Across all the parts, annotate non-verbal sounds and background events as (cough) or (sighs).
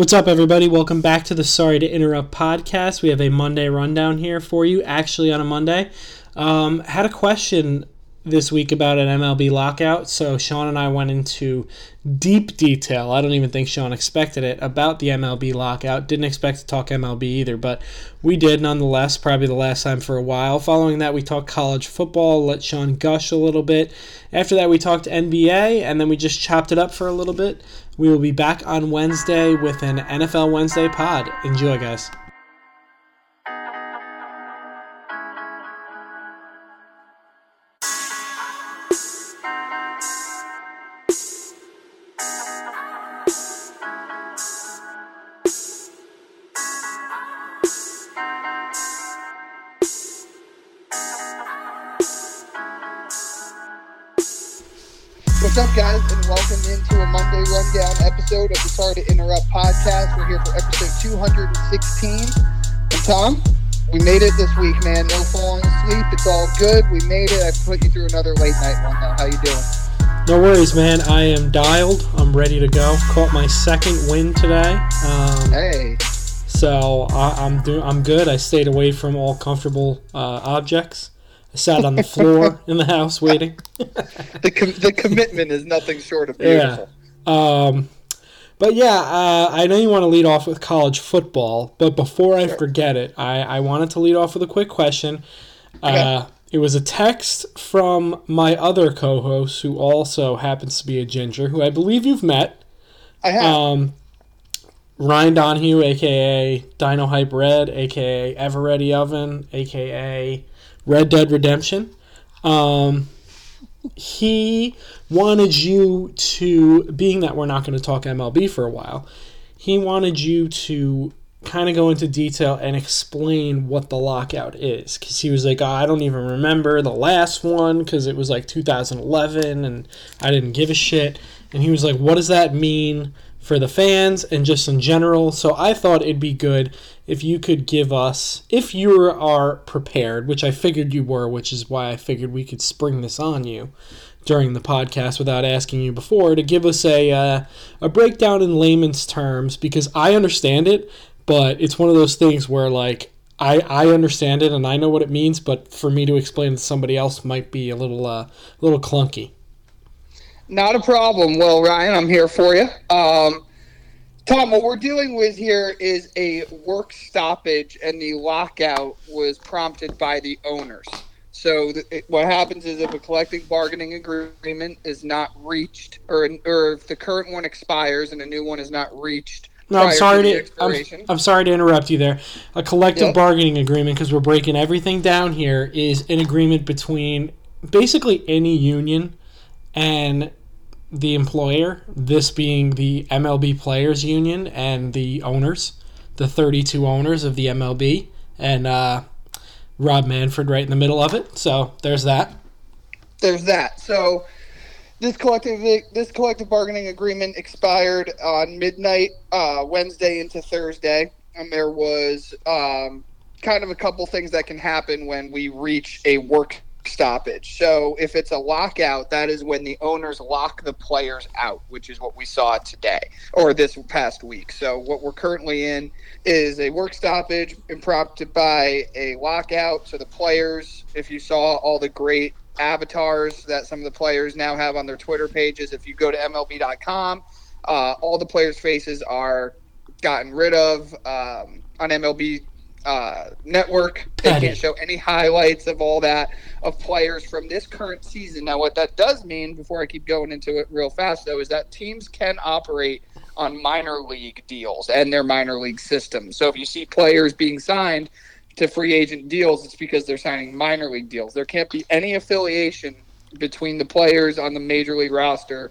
What's up, everybody? Welcome back to the Sorry to Interrupt podcast. We have a Monday rundown here for you, actually, on a Monday. Um, had a question this week about an MLB lockout, so Sean and I went into deep detail. I don't even think Sean expected it about the MLB lockout. Didn't expect to talk MLB either, but we did nonetheless, probably the last time for a while. Following that, we talked college football, let Sean gush a little bit. After that, we talked NBA, and then we just chopped it up for a little bit. We will be back on Wednesday with an NFL Wednesday pod. Enjoy, guys. Sorry to Interrupt podcast. We're here for episode 216. And Tom, we made it this week, man. No falling asleep. It's all good. We made it. I put you through another late night one, though. How you doing? No worries, man. I am dialed. I'm ready to go. Caught my second win today. Um, Hey, So I, I'm doing. I'm good. I stayed away from all comfortable uh, objects. I sat on the (laughs) floor in the house waiting. the com- the commitment is nothing short of beautiful. Yeah. Um, but yeah, uh, I know you want to lead off with college football, but before I forget it, I, I wanted to lead off with a quick question. Uh, it was a text from my other co-host, who also happens to be a ginger, who I believe you've met. I have. Um, Ryan Donahue, aka Dino Hype Red, aka Eveready Oven, aka Red Dead Redemption. Um, he wanted you to, being that we're not going to talk MLB for a while, he wanted you to kind of go into detail and explain what the lockout is. Because he was like, oh, I don't even remember the last one because it was like 2011 and I didn't give a shit. And he was like, what does that mean? For the fans and just in general. So I thought it'd be good if you could give us, if you are prepared, which I figured you were, which is why I figured we could spring this on you during the podcast without asking you before, to give us a uh, a breakdown in layman's terms because I understand it, but it's one of those things where like. I, I understand it and I know what it means, but for me to explain to somebody else might be a little uh, a little clunky. Not a problem. Well, Ryan, I'm here for you. Um, Tom, what we're dealing with here is a work stoppage, and the lockout was prompted by the owners. So, th- what happens is if a collective bargaining agreement is not reached, or or if the current one expires and a new one is not reached, No, I'm sorry the to I'm, I'm sorry to interrupt you there. A collective Yep. bargaining agreement because we're breaking everything down here is an agreement between basically any union and the employer. This being the MLB Players Union and the owners, the 32 owners of the MLB, and uh, Rob Manfred right in the middle of it. So there's that. there's that. So this collective this collective bargaining agreement expired on midnight uh, Wednesday into Thursday, and there was um, kind of a couple things that can happen when we reach a work stoppage. So if it's a lockout, that is when the owners lock the players out, which is what we saw today or this past week. So what we're currently in is a work stoppage prompted by a lockout. So the players, if you saw all the great avatars that some of the players now have on their Twitter pages, if you go to MLB.com, uh, all the players' faces are gotten rid of um, on MLB uh, network. They can't show any highlights of all that of players from this current season. Now, what that does mean, before I keep going into it real fast, though, is that teams can operate on minor league deals and their minor league system. So if you see players being signed to free agent deals, it's because they're signing minor league deals. There can't be any affiliation between the players on the major league roster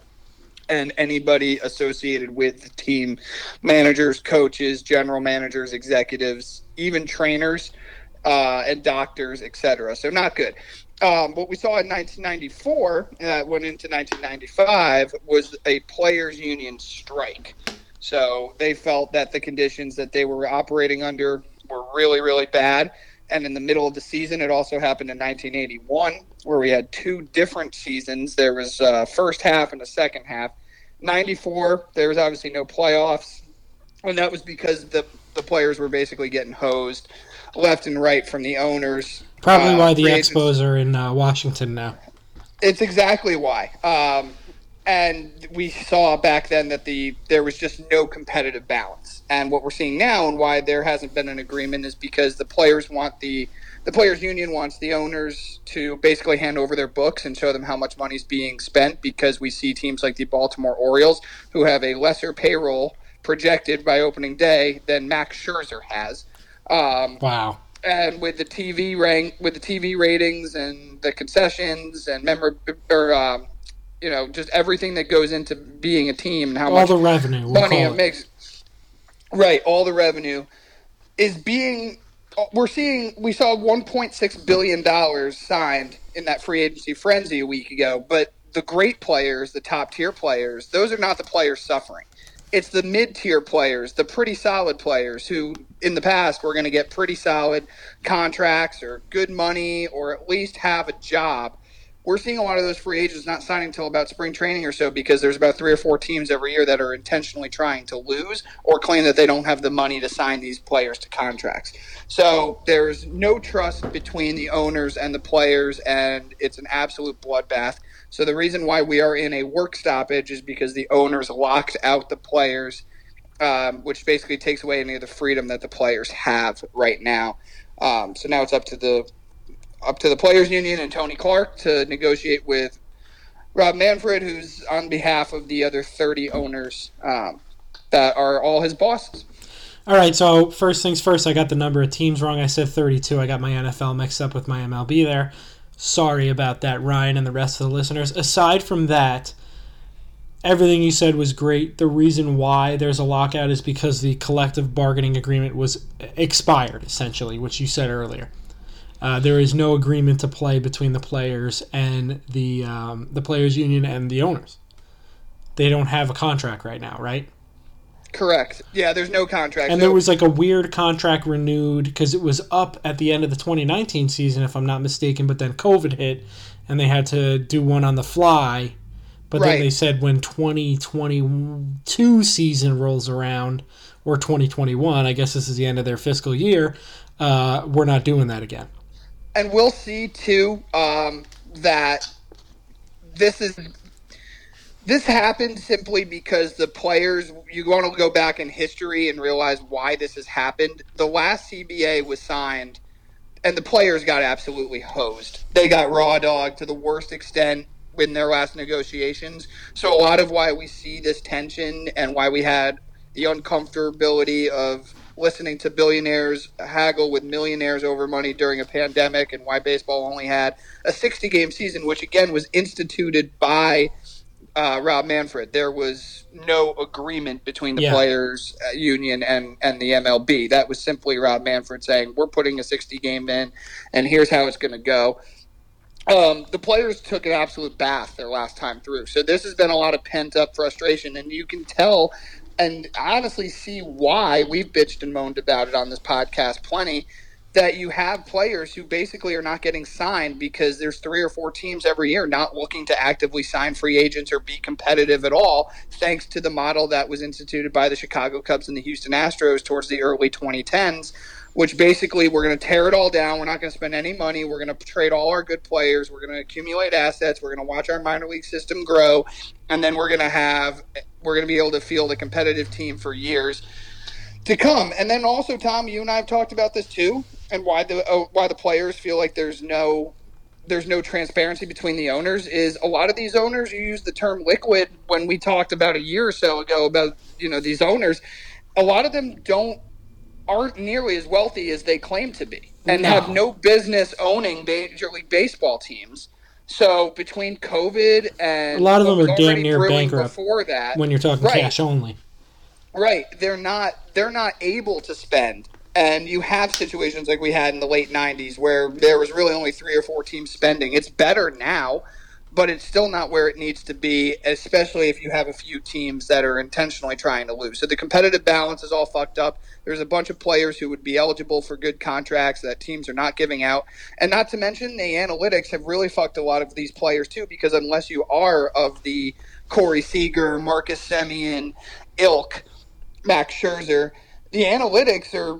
and anybody associated with the team managers, coaches, general managers, executives, even trainers uh, and doctors, etc. So not good. Um, what we saw in 1994, uh, went into 1995, was a players' union strike. So they felt that the conditions that they were operating under were really, really bad. And in the middle of the season, it also happened in 1981, where we had two different seasons. There was uh, first half and a second half. 94, there was obviously no playoffs. and that was because the the players were basically getting hosed left and right from the owners. Probably Uh, why the agents- Expos are in uh, Washington now. It's exactly why. Um, and we saw back then that the there was just no competitive balance. And what we're seeing now, and why there hasn't been an agreement, is because the players want the the players union wants the owners to basically hand over their books and show them how much money's being spent because we see teams like the Baltimore Orioles who have a lesser payroll projected by opening day than Max Scherzer has. Um, Wow. and with the TV rank, with the TV ratings and the concessions and member or um, you know just everything that goes into being a team and how All much the revenue. We'll money it it. makes. Right, all the revenue is being. We're seeing. We saw 1.6 billion dollars signed in that free agency frenzy a week ago, but the great players, the top tier players, those are not the players suffering. It's the mid tier players, the pretty solid players who, in the past, were going to get pretty solid contracts or good money or at least have a job we're seeing a lot of those free agents not signing until about spring training or so because there's about three or four teams every year that are intentionally trying to lose or claim that they don't have the money to sign these players to contracts. So there's no trust between the owners and the players, and it's an absolute bloodbath. So the reason why we are in a work stoppage is because the owners locked out the players, um, which basically takes away any of the freedom that the players have right now. Um, so now it's up to the up to the players union and Tony Clark to negotiate with Rob Manfred, who's on behalf of the other 30 owners um, that are all his bosses. All right, so first things first, I got the number of teams wrong. I said 32. I got my NFL mixed up with my MLB there. Sorry about that, Ryan, and the rest of the listeners. Aside from that, everything you said was great. The reason why there's a lockout is because the collective bargaining agreement was expired, essentially, which you said earlier. Uh, there is no agreement to play between the players and the um, the players union and the owners. They don't have a contract right now, right? Correct. Yeah, there's no contract. And So- there was like a weird contract renewed because it was up at the end of the 2019 season, if I'm not mistaken. But then COVID hit, and they had to do one on the fly. But then they said when 2022 season rolls around, or 2021, I guess this is the end of their fiscal year, uh, we're not doing that again. and we'll see too um, that this is this happened simply because the players you want to go back in history and realize why this has happened. The last cba was signed and the players got absolutely hosed. They got raw dog to the worst extent in their last negotiations. So a lot of why we see this tension and why we had the uncomfortability of listening to billionaires haggle with millionaires over money during a pandemic and why baseball only had a 60 game season, which again was instituted by uh, Rob Manfred. There was no agreement between the Yeah. players uh, union and, and the MLB. That was simply Rob Manfred saying, we're putting a 60 game in and here's how it's going to go. Um, the players took an absolute bath their last time through. So this has been a lot of pent up frustration, and you can tell and honestly see why we've bitched and moaned about it on this podcast plenty. That you have players who basically are not getting signed because there's three or four teams every year not looking to actively sign free agents or be competitive at all, thanks to the model that was instituted by the Chicago Cubs and the Houston Astros towards the early 2010s, which basically we're going to tear it all down. We're not going to spend any money. We're going to trade all our good players. We're going to accumulate assets. We're going to watch our minor league system grow, and then we're going to have we're going to be able to field a competitive team for years to come. And then also, Tom, you and I have talked about this too, and why the uh, why the players feel like there's no there's no transparency between the owners is a lot of these owners you use the term liquid when we talked about a year or so ago about you know these owners a lot of them don't aren't nearly as wealthy as they claim to be and No. have no business owning major league baseball teams so between covid and A lot of them are damn near bankrupt before that when you're talking Right. cash only. Right. They're not they're not able to spend. And you have situations like we had in the late 90s where there was really only 3 or 4 teams spending. It's better now, but it's still not where it needs to be, especially if you have a few teams that are intentionally trying to lose. So the competitive balance is all fucked up. There's a bunch of players who would be eligible for good contracts that teams are not giving out. And not to mention the analytics have really fucked a lot of these players too because unless you are of the Corey Seager, Marcus Semien ilk, Max Scherzer, the analytics are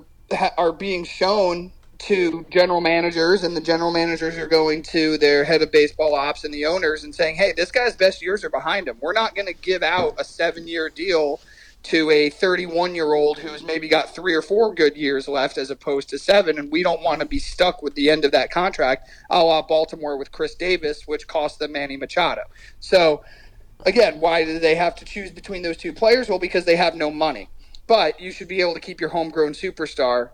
are being shown to general managers, and the general managers are going to their head of baseball ops and the owners and saying, "Hey, this guy's best years are behind him. We're not going to give out a seven-year deal." To a 31 year old who's maybe got three or four good years left as opposed to seven, and we don't want to be stuck with the end of that contract, a la Baltimore with Chris Davis, which cost them Manny Machado. So, again, why do they have to choose between those two players? Well, because they have no money. But you should be able to keep your homegrown superstar,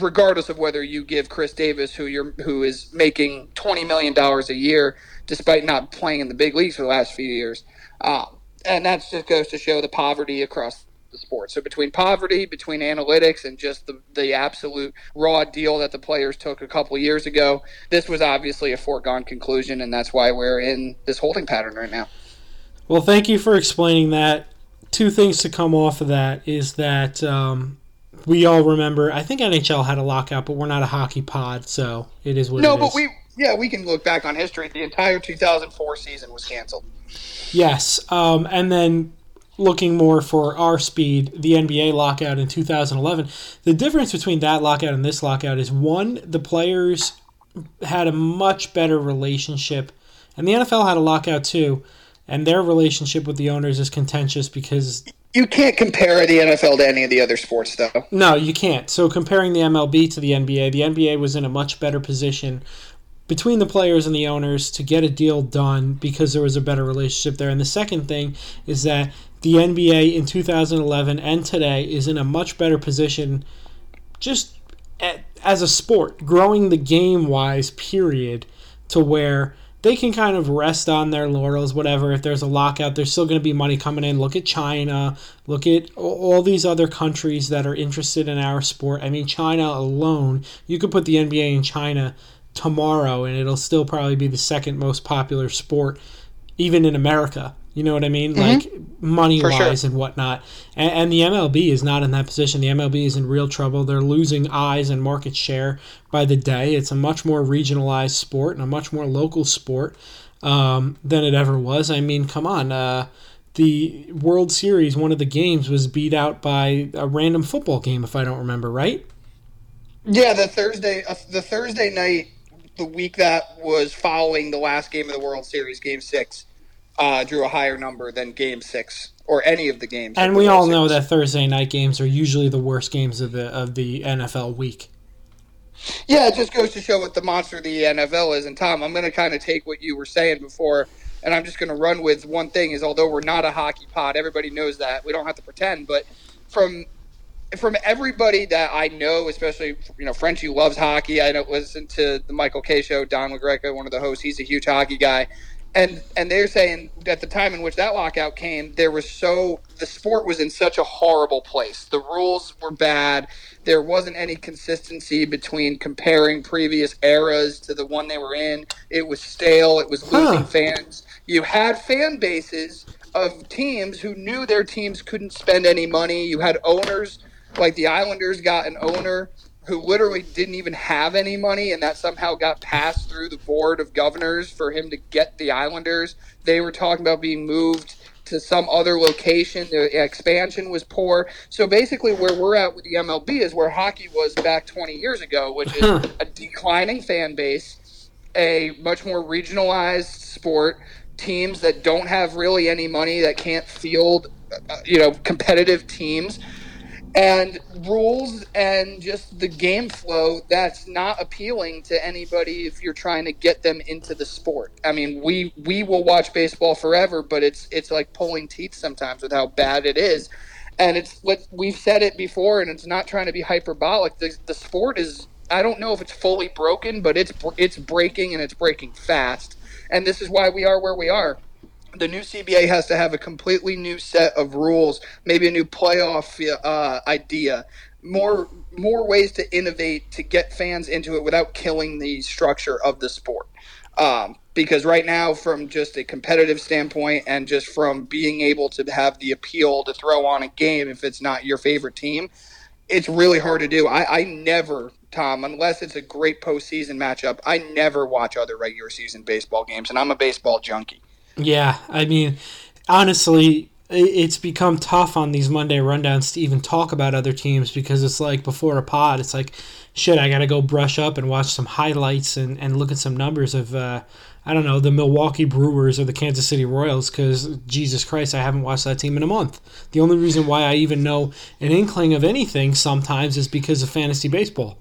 regardless of whether you give Chris Davis, who you're who is making twenty million dollars a year, despite not playing in the big leagues for the last few years. Um, and that just goes to show the poverty across the sport. So between poverty, between analytics, and just the, the absolute raw deal that the players took a couple years ago, this was obviously a foregone conclusion, and that's why we're in this holding pattern right now. Well, thank you for explaining that. Two things to come off of that is that um, we all remember. I think NHL had a lockout, but we're not a hockey pod, so it is what no, but is. we yeah we can look back on history. The entire 2004 season was canceled. Yes, um, and then looking more for our speed, the NBA lockout in 2011. The difference between that lockout and this lockout is one, the players had a much better relationship, and the NFL had a lockout too, and their relationship with the owners is contentious because You can't compare the NFL to any of the other sports, though. no, you can't. So comparing the MLB to the NBA, the NBA was in a much better position between the players and the owners to get a deal done because there was a better relationship there. And the second thing is that the NBA in 2011 and today is in a much better position just as a sport, growing the game wise, period, to where they can kind of rest on their laurels, whatever. If there's a lockout, there's still going to be money coming in. Look at China. Look at all these other countries that are interested in our sport. I mean, China alone, you could put the NBA in China tomorrow and it'll still probably be the second most popular sport, even in America. You know what I mean? Like money wise sure. and whatnot. And, and the MLB is not in that position. The MLB is in real trouble. They're losing eyes and market share by the day. It's a much more regionalized sport and a much more local sport um, than it ever was. I mean, come on. Uh, the World Series, one of the games was beat out by a random football game, if I don't remember right. Yeah, the Thursday, uh, the Thursday night, the week that was following the last game of the World Series, Game Six, uh, drew a higher number than Game Six or any of the games. And we all know that Thursday night games are usually the worst games of the of the NFL week. Yeah, it just goes to show what the monster the NFL is. And Tom, I'm going to kind of take what you were saying before, and I'm just going to run with one thing. Is although we're not a hockey pod, everybody knows that we don't have to pretend. But from from everybody that I know, especially you know Frenchie loves hockey. I know listen to the Michael Kay show. Don LaGreca, one of the hosts, he's a huge hockey guy. And and they're saying at the time in which that lockout came, there was so the sport was in such a horrible place. The rules were bad. There wasn't any consistency between comparing previous eras to the one they were in. It was stale. It was losing Huh. fans. You had fan bases of teams who knew their teams couldn't spend any money. You had owners like the Islanders got an owner who literally didn't even have any money, and that somehow got passed through the board of governors for him to get the Islanders. They were talking about being moved to some other location. The expansion was poor. So basically, where we're at with the MLB is where hockey was back 20 years ago, which is a declining fan base, a much more regionalized sport, teams that don't have really any money that can't field, uh, you know, competitive teams and rules and just the game flow that's not appealing to anybody if you're trying to get them into the sport. I mean, we we will watch baseball forever, but it's it's like pulling teeth sometimes with how bad it is. And it's what we've said it before and it's not trying to be hyperbolic. The, the sport is I don't know if it's fully broken, but it's it's breaking and it's breaking fast. And this is why we are where we are the new CBA has to have a completely new set of rules, maybe a new playoff uh, idea, more more ways to innovate to get fans into it without killing the structure of the sport. Um, because right now, from just a competitive standpoint and just from being able to have the appeal to throw on a game if it's not your favorite team, it's really hard to do. I, I never, Tom, unless it's a great postseason matchup, I never watch other regular season baseball games, and I'm a baseball junkie. Yeah, I mean, honestly, it's become tough on these Monday rundowns to even talk about other teams because it's like before a pod, it's like, shit, I got to go brush up and watch some highlights and, and look at some numbers of, uh, I don't know, the Milwaukee Brewers or the Kansas City Royals because, Jesus Christ, I haven't watched that team in a month. The only reason why I even know an inkling of anything sometimes is because of fantasy baseball.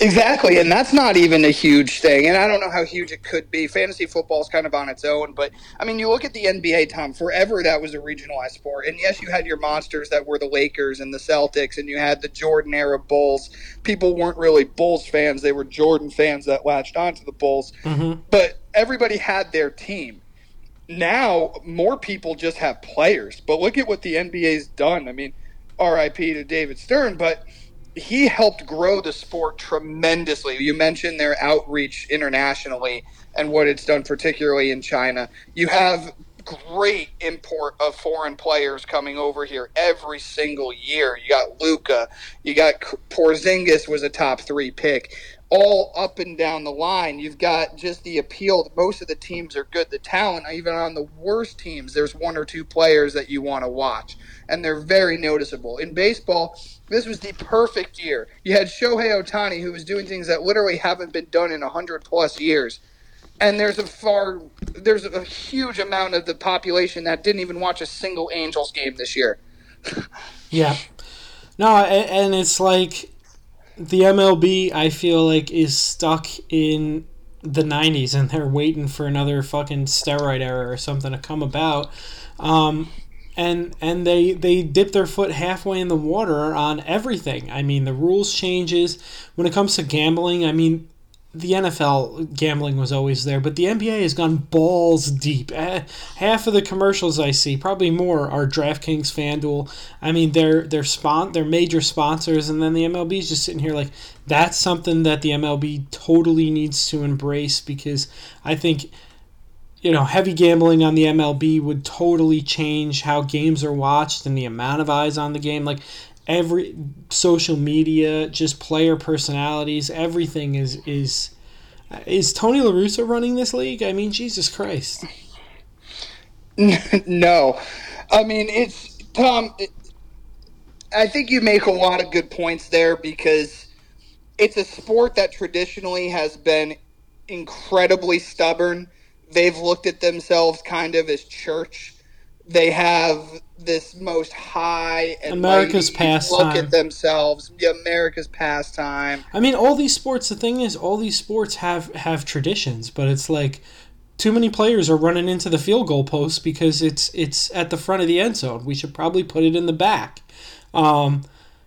Exactly, and that's not even a huge thing, and I don't know how huge it could be. Fantasy football is kind of on its own, but I mean, you look at the NBA, Tom. Forever, that was a regionalized sport, and yes, you had your monsters that were the Lakers and the Celtics, and you had the Jordan era Bulls. People weren't really Bulls fans; they were Jordan fans that latched onto the Bulls. Mm-hmm. But everybody had their team. Now, more people just have players. But look at what the NBA's done. I mean, R.I.P. to David Stern, but he helped grow the sport tremendously. You mentioned their outreach internationally and what it's done, particularly in China. You have great import of foreign players coming over here every single year. You got Luka, you got Porzingis was a top three pick. All up and down the line, you've got just the appeal. Most of the teams are good. The talent, even on the worst teams, there's one or two players that you want to watch, and they're very noticeable. In baseball, this was the perfect year. You had Shohei Ohtani, who was doing things that literally haven't been done in 100 plus years. And there's a far, there's a huge amount of the population that didn't even watch a single Angels game this year. (laughs) yeah. No, and it's like the MLB, I feel like, is stuck in the 90s and they're waiting for another fucking steroid era or something to come about. Um, and and they they dip their foot halfway in the water on everything. I mean, the rules changes when it comes to gambling. I mean, the NFL gambling was always there, but the NBA has gone balls deep. Eh, half of the commercials I see, probably more, are DraftKings, FanDuel. I mean, they're they're spon- they're major sponsors, and then the MLB is just sitting here like that's something that the MLB totally needs to embrace because I think you know, heavy gambling on the MLB would totally change how games are watched and the amount of eyes on the game. Like every social media, just player personalities, everything is is is Tony La Russa running this league? I mean, Jesus Christ. (laughs) no, I mean it's Tom. It, I think you make a lot of good points there because it's a sport that traditionally has been incredibly stubborn they've looked at themselves kind of as church. They have this most high and America's pastime. Look at themselves, America's pastime. I mean, all these sports. The thing is, all these sports have have traditions, but it's like too many players are running into the field goal post because it's it's at the front of the end zone. We should probably put it in the back. Um,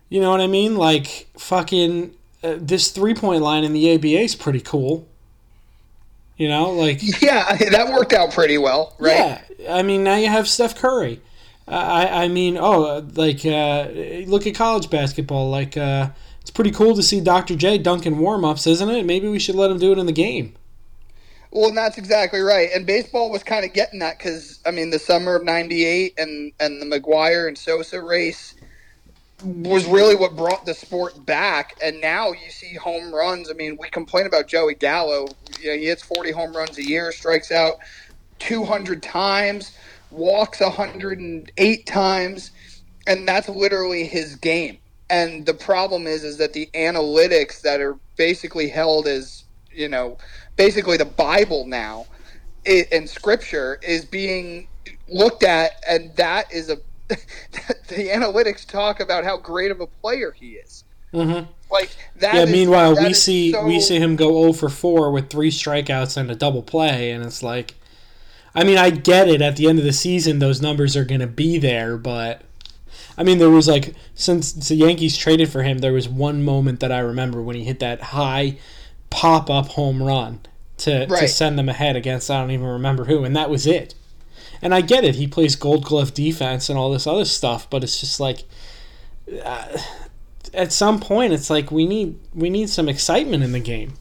you know what I mean? Like fucking uh, this three point line in the ABA is pretty cool. You know, like (laughs) yeah, that worked out pretty well, right? Yeah, I mean, now you have Steph Curry. Uh, I I mean, oh, like uh, look at college basketball. Like uh, it's pretty cool to see Dr. J dunking warm ups, isn't it? Maybe we should let him do it in the game. Well, that's exactly right. And baseball was kind of getting that because I mean, the summer of '98 and and the McGwire and Sosa race was really what brought the sport back. And now you see home runs. I mean, we complain about Joey Gallo. You know, he hits 40 home runs a year, strikes out 200 times, walks 108 times, and that's literally his game. And the problem is, is that the analytics that are basically held as, you know, basically the Bible now in Scripture is being looked at, and that is a (laughs) the analytics talk about how great of a player he is. Mm-hmm. Like that. Yeah. Is, meanwhile, that we see so... we see him go 0 for 4 with three strikeouts and a double play, and it's like, I mean, I get it. At the end of the season, those numbers are going to be there, but I mean, there was like since the Yankees traded for him, there was one moment that I remember when he hit that high pop up home run to right. to send them ahead against I don't even remember who, and that was it. And I get it. He plays Gold Glove defense and all this other stuff, but it's just like uh, at some point, it's like we need we need some excitement in the game.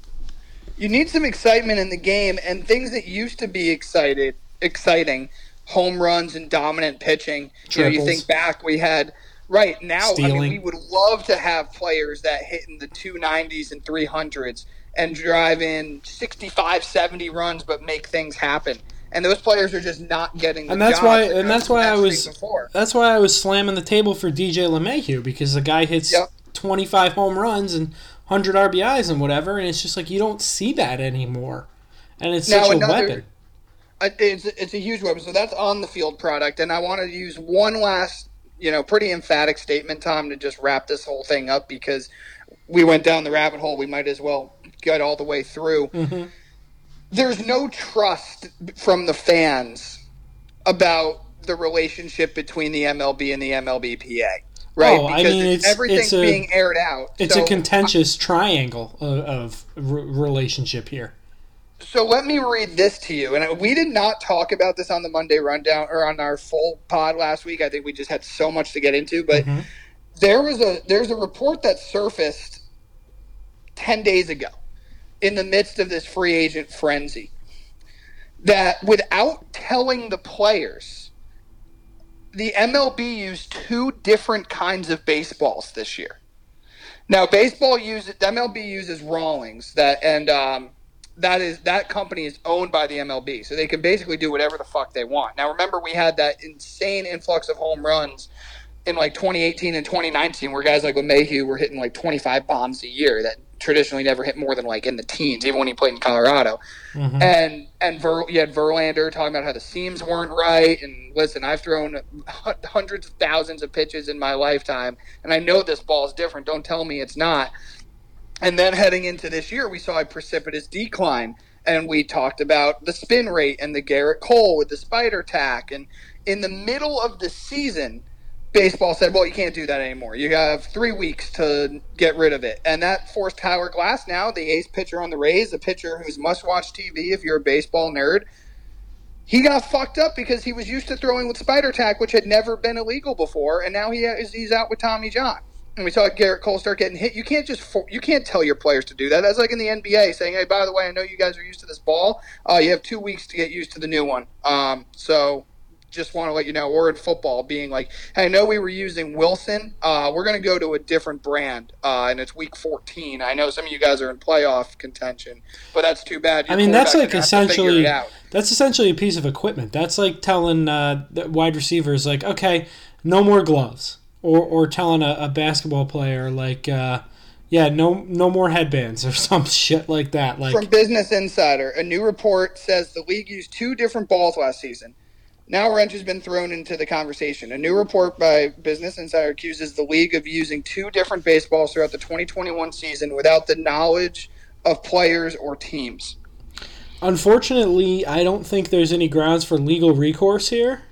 You need some excitement in the game, and things that used to be excited, exciting, home runs and dominant pitching. You know, you think back, we had right now. Stealing. I mean, we would love to have players that hit in the two nineties and three hundreds and drive in 65, 70 runs, but make things happen and those players are just not getting. and that's why, and that's why I was, before. that's why I was slamming the table for DJ LeMahieu because the guy hits Yep. 25 home runs and 100 RBIs and whatever, and it's just like you don't see that anymore, and it's Now such a another- weapon. It's it's a huge weapon. So that's on the field product, and I want to use one last, you know, pretty emphatic statement, Tom, to just wrap this whole thing up because we went down the rabbit hole. We might as well get all the way through. Mhm. There's no trust from the fans about the relationship between the MLB and the MLBPA, right? Oh, I mean, it's, everything's it's a- being aired out. It's So- a contentious triangle of, of r- relationship here. So let me read this to you. And we did not talk about this on the Monday rundown or on our full pod last week. I think we just had so much to get into. But Mhm. there was a there's a report that surfaced ten days ago in the midst of this free agent frenzy that without telling the players, the MLB used two different kinds of baseballs this year. Now, baseball uses MLB uses Rawlings that and um, that is that company is owned by the MLB, so they can basically do whatever the fuck they want. Now, remember we had that insane influx of home runs in like 2018 and 2019, where guys like LeMahieu were hitting like 25 bombs a year that traditionally never hit more than like in the teens, even when he played in Colorado. Mhm. And and Ver, you had Verlander talking about how the seams weren't right. And listen, I've thrown hundreds of thousands of pitches in my lifetime, and I know this ball is different. Don't tell me it's not. And then heading into this year, we saw a precipitous decline, and we talked about the spin rate and the Gerrit Cole with the spider tack. And in the middle of the season, baseball said, "Well, you can't do that anymore. You have three weeks to get rid of it." And that forced Tyler Glasnow the ace pitcher on the Rays, a pitcher who's must-watch TV if you're a baseball nerd. He got fucked up because he was used to throwing with spider tack, which had never been illegal before, and now he he's out with Tommy John. And we saw Gerrit Cole start getting hit. You can't just you can't tell your players to do that. That's like in the NBA saying, "Hey, by the way, I know you guys are used to this ball. Uh, you have two weeks to get used to the new one." Um, so just want to let you know, or in football, being like, hey, I know we were using Wilson. Uh, we're going to go to a different brand, uh, and it's week 14. I know some of you guys are in playoff contention, but that's too bad. I mean, that's like gonna have to figure essentially that's essentially a piece of equipment. That's like telling uh, the wide receivers like, okay, no more gloves, or or telling a, a basketball player like, uh, yeah, no no more headbands or (laughs) some shit like that. Like, From Business Insider, a new report says the league used two different balls last season. Now wrench has been thrown into the conversation. A new report by Business Insider accuses the league of using two different baseballs throughout the 2021 season without the knowledge of players or teams. unfortunately, I don't think there's any grounds for legal recourse here.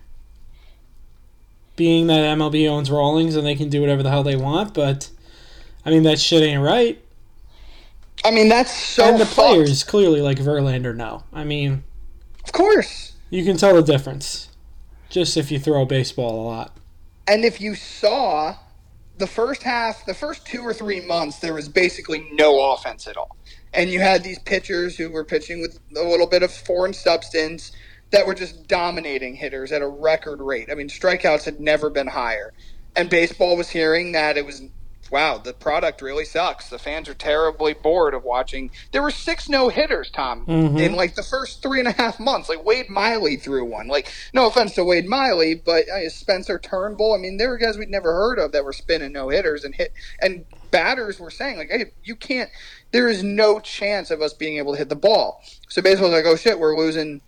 Being that MLB owns Rawlings and they can do whatever the hell they want, but I mean that shit ain't right. I mean, that's so and the fucked. players clearly like Verlander know. I mean, Of course. You can tell the difference just if you throw a baseball a lot. And if you saw the first half, the first two or three months, there was basically no offense at all. And you had these pitchers who were pitching with a little bit of foreign substance that were just dominating hitters at a record rate. I mean, strikeouts had never been higher. And baseball was hearing that it was, wow, the product really sucks. The fans are terribly bored of watching. There were six no hitters, Tom, Mhm. in like the first three and a half months. Like Wade Miley threw one. Like, no offense to Wade Miley, but uh, Spencer Turnbull. I mean, there were guys we'd never heard of that were spinning no hitters and hit. And batters were saying like, hey, you can't. There is no chance of us being able to hit the ball. So baseball's like, oh shit, we're losing.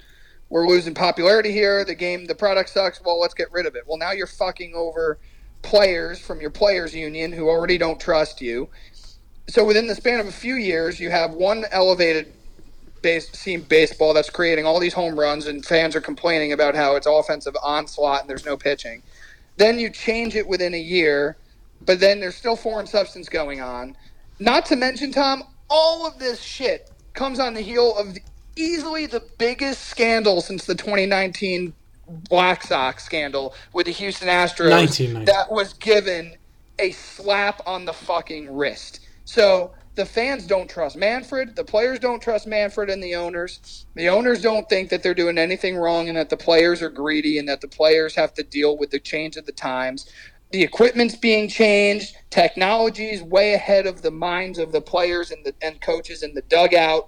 We're losing popularity here. The game, the product sucks. Well, let's get rid of it. Well, now you're fucking over players from your players union who already don't trust you. So within the span of a few years, you have one elevated base team baseball that's creating all these home runs, and fans are complaining about how it's offensive onslaught and there's no pitching. Then you change it within a year, but then there's still foreign substance going on. Not to mention, Tom, all of this shit comes on the heel of the, easily the biggest scandal since the 2019 Black Sox scandal with the Houston Astros that was given a slap on the fucking wrist. So the fans don't trust Manfred, the players don't trust Manfred and the owners. The owners don't think that they're doing anything wrong and that the players are greedy and that the players have to deal with the change of the times. The equipment's being changed, technology's way ahead of the minds of the players and the and coaches in the dugout.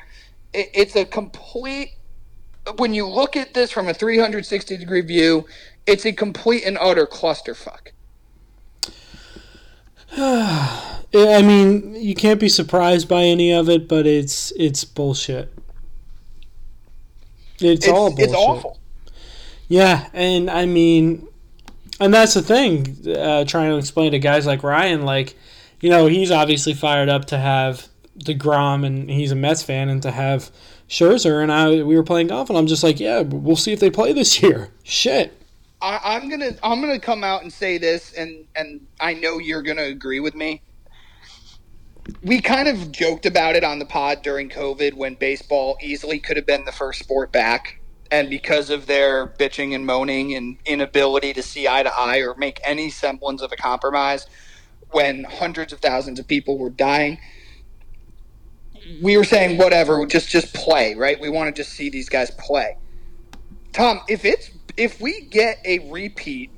It, it's a complete when you look at this from a 360 degree view, it's a complete and utter clusterfuck. (sighs) I mean, you can't be surprised by any of it, but it's it's bullshit. It's, It's, all bullshit. it's awful. Yeah, and I mean, and that's the thing. Uh, trying to explain to guys like Ryan, like, you know, he's obviously fired up to have Degrom, and he's a Mets fan, and to have Scherzer, and I we were playing golf, and I'm just like, yeah, we'll see if they play this year. Shit. I, I'm gonna I'm gonna come out and say this, and and I know you're gonna agree with me. We kind of joked about it on the pod during COVID when baseball easily could have been the first sport back, and because of their bitching and moaning and inability to see eye to eye or make any semblance of a compromise, when hundreds of thousands of people were dying, we were saying whatever, just just play, right? We want to just see these guys play. Tom, if it's if we get a repeat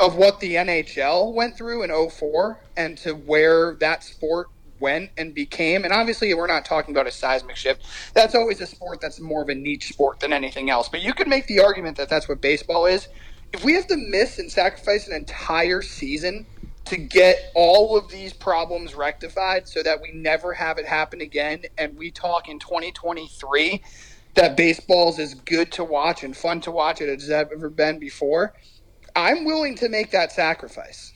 of what the NHL went through in 04 and to where that sport went and became, and obviously we're not talking about a seismic shift. That's always a sport that's more of a niche sport than anything else. But you could make the argument that that's what baseball is. If we have to miss and sacrifice an entire season to get all of these problems rectified so that we never have it happen again, and we talk in 2023 that baseball's as good to watch and fun to watch it as it's ever been before, I'm willing to make that sacrifice.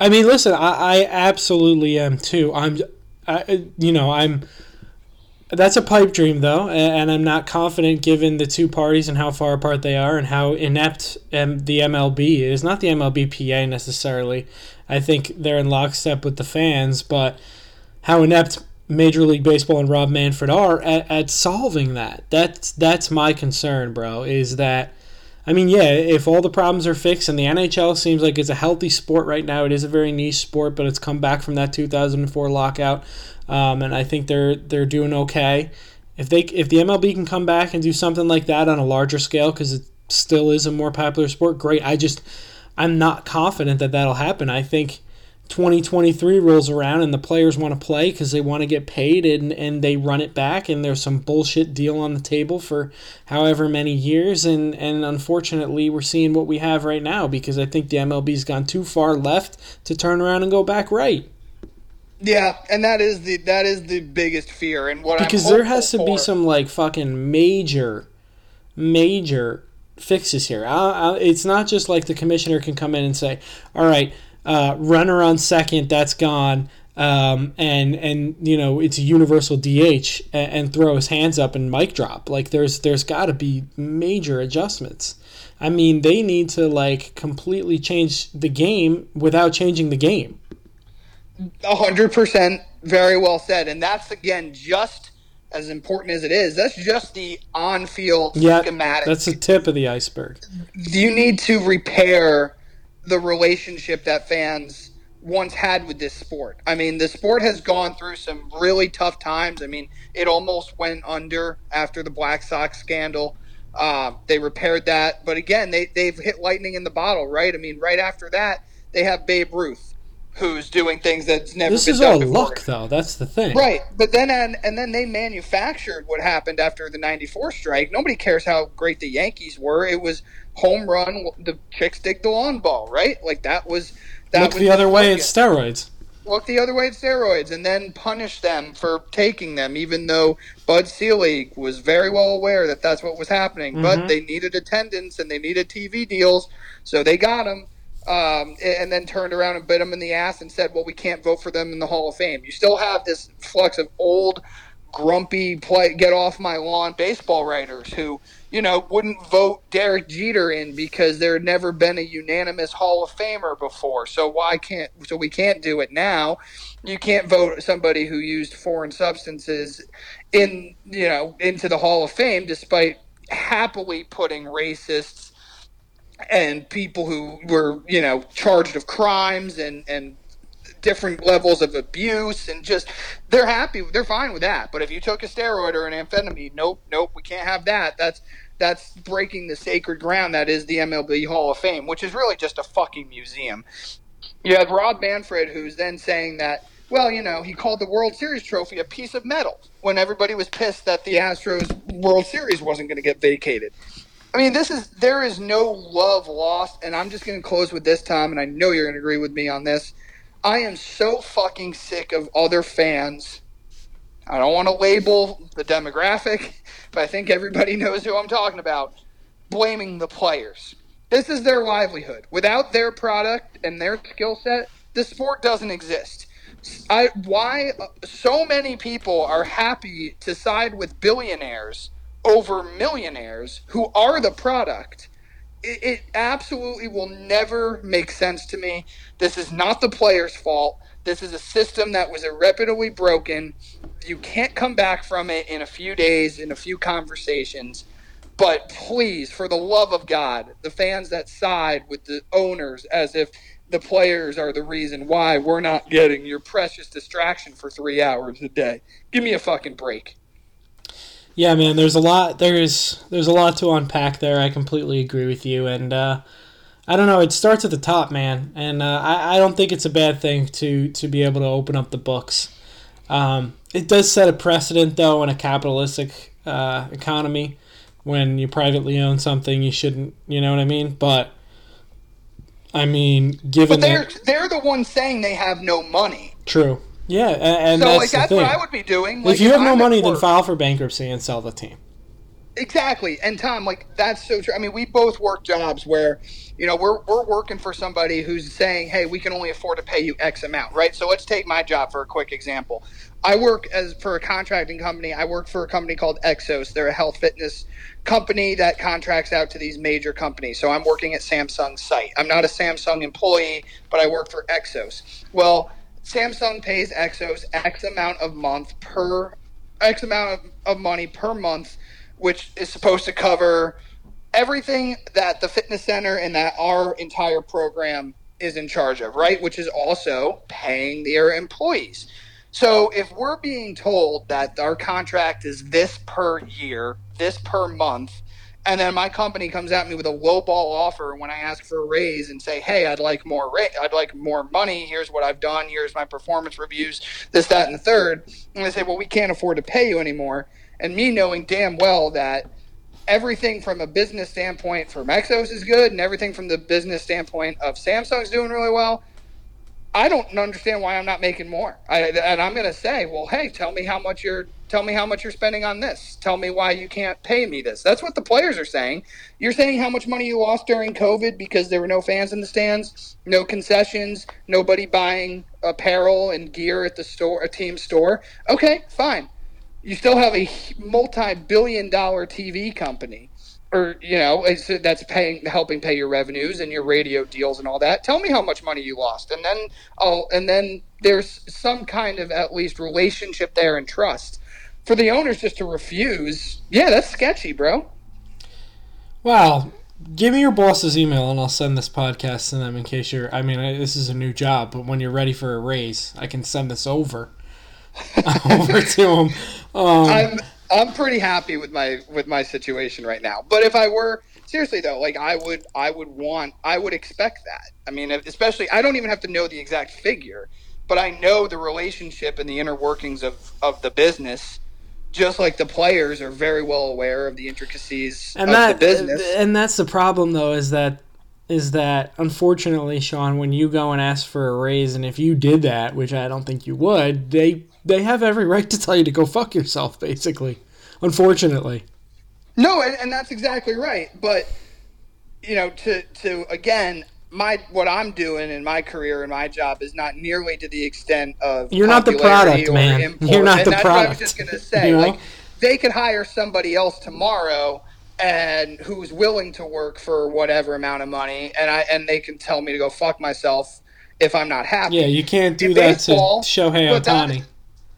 I mean, listen, I, I absolutely am too. I'm, I, you know, I'm. That's a pipe dream, though, and, I'm not confident given the two parties and how far apart they are and how inept the MLB is. Not the MLBPA necessarily. I think they're in lockstep with the fans, but how inept Major League Baseball and Rob Manfred are at, at solving that. That's that's my concern, bro. Is that I mean, yeah, if all the problems are fixed and the NHL seems like it's a healthy sport right now, it is a very niche sport, but it's come back from that 2004 lockout, um, and I think they're they're doing okay. If they if the MLB can come back and do something like that on a larger scale, because it still is a more popular sport, great. I just I'm not confident that that'll happen. I think 2023 rolls around and the players want to play because they want to get paid and, and they run it back and there's some bullshit deal on the table for however many years and, and unfortunately we're seeing what we have right now because I think the MLB's gone too far left to turn around and go back right. Yeah, and that is the that is the biggest fear and what because there has to hopeful be some like fucking major major fixes here. I, I, it's not just like the commissioner can come in and say, "All right, uh, runner on second, that's gone," um, and and you know it's a universal DH and, and throw his hands up and mic drop. Like there's there's got to be major adjustments. I mean, they need to like completely change the game without changing the game. A hundred percent, very well said, and that's again just as important as it is. That's just the on-field Yeah, schematic. that's the tip of the iceberg. you need to repair the relationship that fans once had with this sport. I mean, the sport has gone through some really tough times. I mean, it almost went under after the Black Sox scandal. Uh, they repaired that, but again, they they've hit lightning in the bottle, right? I mean, right after that, they have Babe Ruth, who's doing things that's never This been is all before. luck, though. That's the thing. Right, but then and, and then they manufactured what happened after the '94 strike. Nobody cares how great the Yankees were. It was home run. The chicks dig the lawn ball, right? Like that was that Look was the other way at steroids. Look the other way at steroids, and then punish them for taking them, even though Bud Selig was very well aware that that's what was happening. Mhm. But they needed attendance and they needed TV deals, so they got them. Um, and then turned around and bit him in the ass and said, "Well, we can't vote for them in the Hall of Fame." You still have this flux of old, grumpy, play get off my lawn baseball writers who, you know, wouldn't vote Derek Jeter in because there had never been a unanimous Hall of Famer before. So why can't? So we can't do it now. You can't vote somebody who used foreign substances in, you know, into the Hall of Fame, despite happily putting racists and people who were, you know, charged of crimes and and different levels of abuse and just they're happy they're fine with that but if you took a steroid or an amphetamine nope nope we can't have that that's that's breaking the sacred ground that is the MLB Hall of Fame which is really just a fucking museum you have Rob Manfred who's then saying that well, you know, he called the World Series trophy a piece of metal when everybody was pissed that the Astros World Series wasn't going to get vacated. I mean, this is there is no love lost, and I'm just going to close with this, Tom, and I know you're going to agree with me on this. I am so fucking sick of other fans. I don't want to label the demographic, I think everybody (laughs) knows who I'm talking about. Blaming the players. This is their livelihood. Without their product and their skill set, the sport doesn't exist. I, why uh, so many people are happy to side with billionaires over millionaires who are the product. It, it absolutely will never make sense to me. This is not the player's fault. This is a system that was irreparably broken. You can't come back from it in a few days, in a few conversations. But please, for the love of God, the fans that side with the owners as if the players are the reason why we're not getting your precious distraction for three hours a day. Give me a fucking break. Yeah, man. There's a lot. There's there's a lot to unpack there. I completely agree with you, and uh, I don't know. It starts at the top, man, and uh, I I don't think it's a bad thing to to be able to open up the books. Um, it does set a precedent, though, in a capitalistic uh, economy. When you privately own something, you shouldn't. You know what I mean? But I mean, given But they're that, they're the ones saying they have no money. true. Yeah, a- and, So that's like that's what I would be doing. Like, if you have no I'm money, then file for bankruptcy and sell the team. Exactly. And Tom, like that's so true. I mean, we both work jobs where, you know, we're we're working for somebody who's saying, "Hey, we can only afford to pay you X amount," right? So let's take my job for a quick example. I work as for a contracting company. I work for a company called Exos. They're a health fitness company that contracts out to these major companies. So I'm working at Samsung's site. I'm not a Samsung employee, but I work for Exos. Well, Samsung pays Exos X amount of month per X amount of, of money per month, which is supposed to cover everything that the fitness center and that our entire program is in charge of, right? Which is also paying their employees. So if we're being told that our contract is this per year, this per month, and then my company comes at me with a low ball offer when I ask for a raise and say, "Hey, I'd like more ra- I'd like more money. Here's what I've done. Here's my performance reviews. This, that, and the third. And they say, "Well, we can't afford to pay you anymore." And me knowing damn well that everything from a business standpoint for Exos is good, and everything from the business standpoint of Samsung's doing really well. I don't understand why I'm not making more. I, and I'm going to say, well, hey, tell me how much you're tell me how much you're spending on this. Tell me why you can't pay me this. That's what the players are saying. You're saying how much money you lost during COVID because there were no fans in the stands, no concessions, nobody buying apparel and gear at the store, a team store. Okay, fine. You still have a multi-billion dollar TV company or you know that's paying helping pay your revenues and your radio deals and all that tell me how much money you lost and then oh and then there's some kind of at least relationship there and trust for the owners just to refuse yeah that's sketchy bro Well, give me your boss's email and I'll send this podcast to them in case you're. I mean, this is a new job, but when you're ready for a raise, I can send this over (laughs) over to them. Um, i'm i'm pretty happy with my with my situation right now. But if i were seriously though like i would i would want i would expect that. I mean especially i don't even have to know the exact figure but i know the relationship and the inner workings of of the business just like the players are very well aware of the intricacies and of that the business. and that's the problem though is that is that unfortunately, Sean, when you go and ask for a raise, and if you did that, which I don't think you would, they they have every right to tell you to go fuck yourself, basically. Unfortunately. No, and, and that's exactly right. But you know, to to again, my what I'm doing in my career and my job is not nearly to the extent of You're not the product, man. import. You're not and the that's What I was just gonna say, You know? like they could hire somebody else tomorrow and who's willing to work for whatever amount of money, and I and they can tell me to go fuck myself if I'm not happy. Yeah, you can't do In that baseball, to Shohei Ohtani.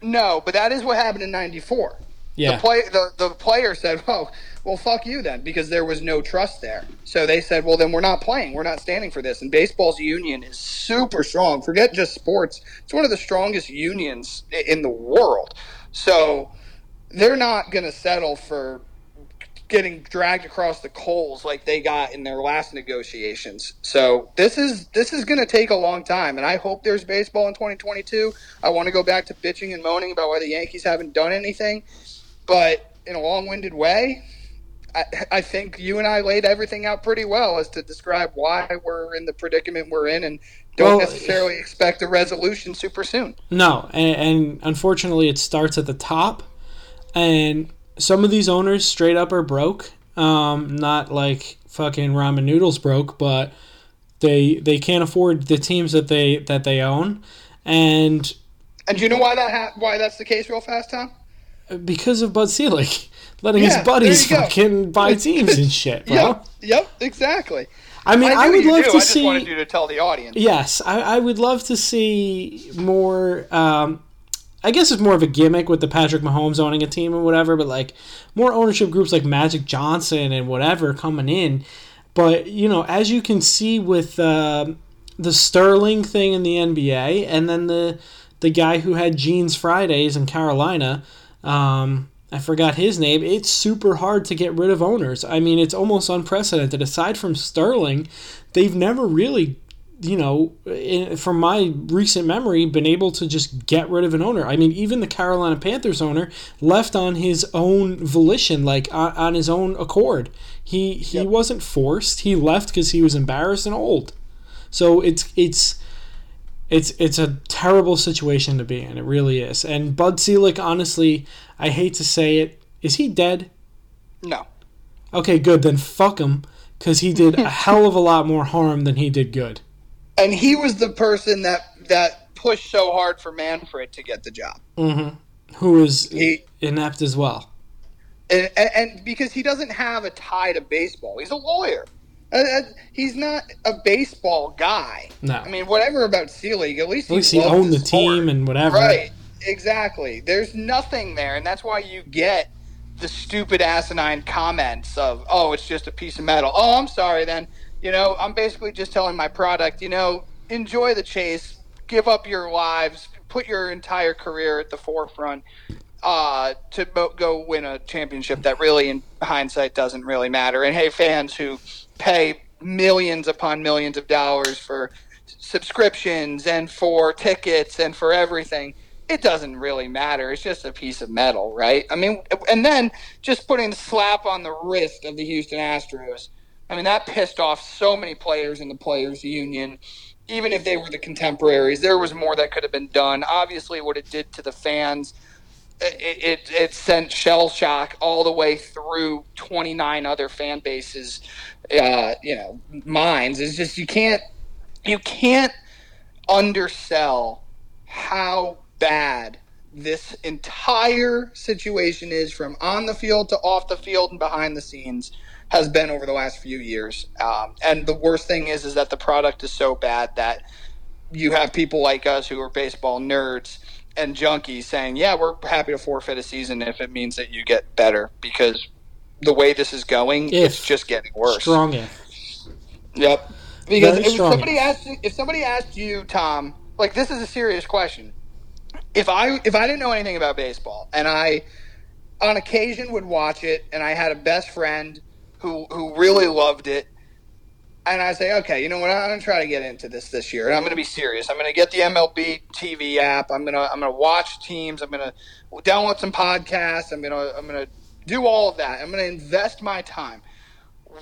No, but that is what happened in '94. Yeah. The play the, the player said, (laughs) "Oh, well, fuck you then," because there was no trust there. So they said, "Well, then we're not playing. We're not standing for this." And baseball's union is super strong. Forget just sports; it's one of the strongest unions in the world. So they're not going to settle for getting dragged across the coals like they got in their last negotiations. So this is this is going to take a long time, and I hope there's baseball in 2022. I want to go back to bitching and moaning about why the Yankees haven't done anything, but in a long-winded way. I, I think you and I laid everything out pretty well as to describe why we're in the predicament we're in, and don't Well- necessarily expect a resolution super soon. No, and, and unfortunately, it starts at the top, and some of these owners straight up are broke. Um, not like fucking ramen noodles broke, but they they can't afford the teams that they that they own, and And do you know why that ha- why that's the case, real fast, Tom? because of Bud Selig letting Yeah, his buddies there you go. fucking buy teams and shit, bro. Yep, yep, exactly. I mean, I, knew would love do. to I just see. wanted you to tell the audience. Yes, I, I would love to see more. Um, I guess it's more of a gimmick with the Patrick Mahomes owning a team and whatever, but like more ownership groups like Magic Johnson and whatever coming in. But you know, as you can see with um the Sterling thing in the NBA, and then the the guy who had Jeans Fridays in Carolina, um, I forgot his name. It's super hard to get rid of owners. I mean, it's almost unprecedented. Aside from Sterling, they've never really you know, in, from my recent memory, been able to just get rid of an owner. I mean, even the Carolina Panthers owner left on his own volition, like on, on his own accord. He he Yep. wasn't forced. He left because he was embarrassed and old. So it's it's it's it's a terrible situation to be in. It really is. And Bud Selig, honestly, I hate to say it, is he dead? No. Okay, good. Then fuck him, because he did a (laughs) hell of a lot more harm than he did good. And he was the person that that pushed so hard for Manfred to get the job. hmm Who is He inept as well. and, and, because he doesn't have a tie to baseball, he's a lawyer. Uh, uh, he's not a baseball guy. No. I mean, whatever about Selig, at least At least he loved owned the the sport. team and whatever. Right. Exactly. There's nothing there, and that's why you get the stupid asinine comments of, "Oh, it's just a piece of metal." Oh, I'm sorry. Then you know, I'm basically just telling my product, you know, enjoy the chase, give up your lives, put your entire career at the forefront uh, to go win a championship that really, in hindsight, doesn't really matter. And hey, fans who pay millions upon millions of dollars for subscriptions and for tickets and for everything, it doesn't really matter. It's just a piece of metal, right? I mean, and then just putting the slap on the wrist of the Houston Astros. I mean, that pissed off so many players in the players' union. Even if they were the contemporaries, there was more that could have been done. Obviously, what it did to the fans it, it, it sent shell shock all the way through 29 other fan bases, uh, you know, minds. It's just you can't you can't undersell how bad this entire situation is from on the field to off the field and behind the scenes has been over the last few years. Um, and the worst thing is, is that the product is so bad that you have people like us who are baseball nerds and junkies saying, "Yeah, we're happy to forfeit a season if it means that you get better," because the way this is going, If. it's just getting worse. Strong if. Yep. Because Very if somebody asked if somebody asked you, Tom, like this is a serious question. If I if I didn't know anything about baseball and I on occasion would watch it and I had a best friend who who really loved it and I say, okay, you know what? I'm gonna try to get into this this year, and I'm gonna be serious. I'm gonna get the MLB TV app. I'm gonna I'm gonna watch teams. I'm gonna download some podcasts. I'm gonna I'm gonna do all of that. I'm gonna invest my time.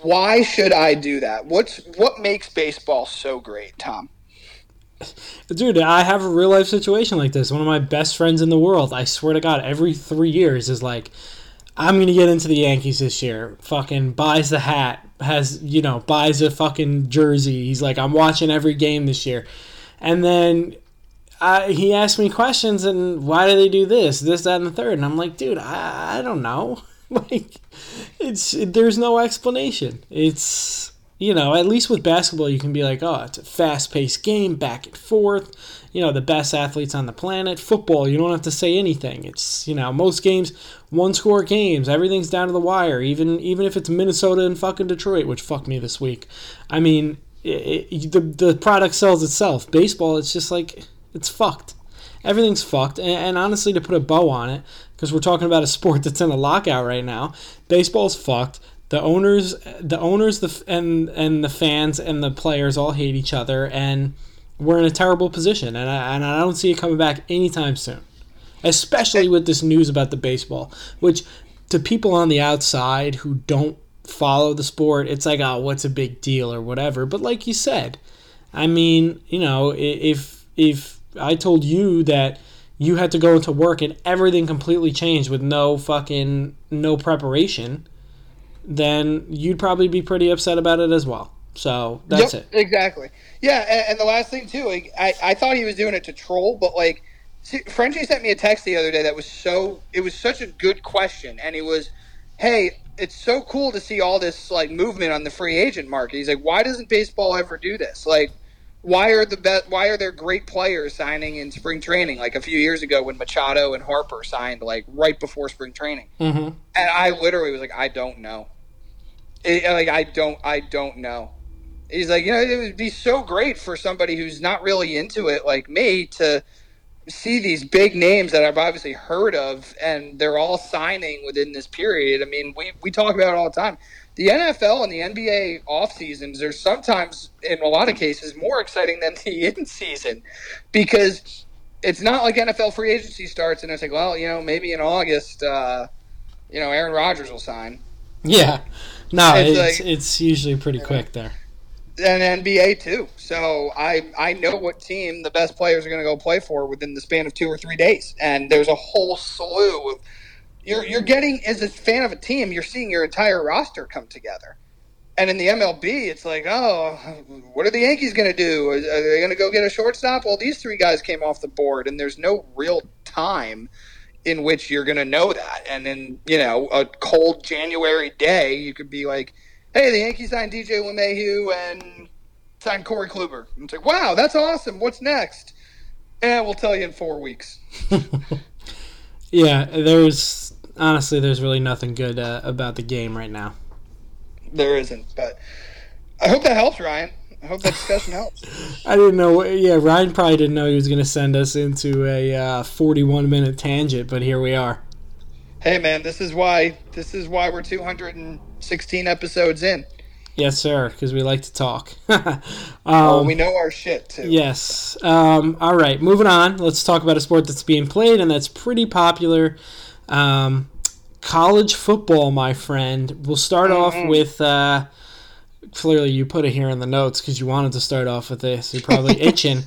Why should I do that? What's what makes baseball so great, Tom? Dude, I have a real life situation like this. One of my best friends in the world, I swear to God, every three years is like, I'm going to get into the Yankees this year. Fucking buys the hat, has, you know, buys a fucking jersey. He's like, I'm watching every game this year. And then I, he asked me questions and why do they do this, this, that, and the third? And I'm like, dude, I, I don't know. (laughs) like, it's there's no explanation. It's you know, at least with basketball, you can be like, oh, it's a fast paced game, back and forth. You know, the best athletes on the planet. Football, you don't have to say anything. It's you know, most games, one score games. Everything's down to the wire. Even even if it's Minnesota and fucking Detroit, which fucked me this week. I mean, it, it, the the product sells itself. Baseball, it's just like it's fucked. everything's fucked. And, and honestly, to put a bow on it, because we're talking about a (laughs) sport that's in a lockout right now, baseball's fucked. The owners, the owners, the and and the fans and the players all hate each other, and we're in a terrible position. And I, and I don't see it coming back anytime soon, especially with this news about the baseball, which to people on the outside who don't follow the sport, it's like, oh, what's a big deal or whatever. But like you said, I mean, you know, if if I told you that you had to go into work and everything completely changed with no fucking no preparation, then you'd probably be pretty upset about it as well. So that's Yep, it. Exactly. Yeah, and, and the last thing too, like I, I thought he was doing it to troll, but like see, Frenchie sent me a text the other day that was so it was such a good question, and he was, "Hey, it's so cool to see all this like movement on the free agent market." He's like, "Why doesn't baseball ever do this? Like, why are the be- why are there great players signing in spring training? Like a few years ago when Machado and Harper signed like right before spring training." hmm And I literally was like, I don't know. It, like I don't, I don't know. He's like, you know, it would be so great for somebody who's not really into it, like me, to see these big names that I've obviously heard of, and they're all signing within this period. I mean, we we talk about it all the time. The NFL and the NBA off seasons are sometimes, in a lot of cases, more exciting than the (laughs) in season because it's not like NFL free agency starts and it's like, well, you know, maybe in August, uh, you know, Aaron Rodgers will sign. Yeah. No, It's it's like- it's usually pretty quick there. And NBA too. So I I know what team the best players are going to go play for within the span of two or three days, and there's a whole slew of. You're you're getting as a fan of a team, you're seeing your entire roster come together. And in the MLB, it's like, oh, what are the Yankees going to do? Are they going to go get a shortstop? Well, these three guys came off the board, and there's no real time in which you're going to know that. And then, you know, a cold January day, you could be like, hey, the Yankees signed DJ LeMahieu and signed Corey Kluber. And it's like, wow, that's awesome. What's next? And we'll tell you in four weeks. (laughs) (laughs) Yeah, there's honestly there's really nothing good uh, about the game right now. There isn't, but I hope that helps, Ryan. I hope that discussion (laughs) helps. I didn't know. Yeah, Ryan probably didn't know he was going to send us into a uh, 41 minute tangent, but here we are. Hey, man, this is why this is why we're 216 episodes in. Yes, sir, because we like to talk. (laughs) um, Oh, we know our shit too. Yes. Um, all right, moving on. Let's talk about a sport that's being played and that's pretty popular. Um, college football, my friend. We'll start off with. Uh, clearly, you put it here in the notes because you wanted to start off with this. You're probably (laughs) itching.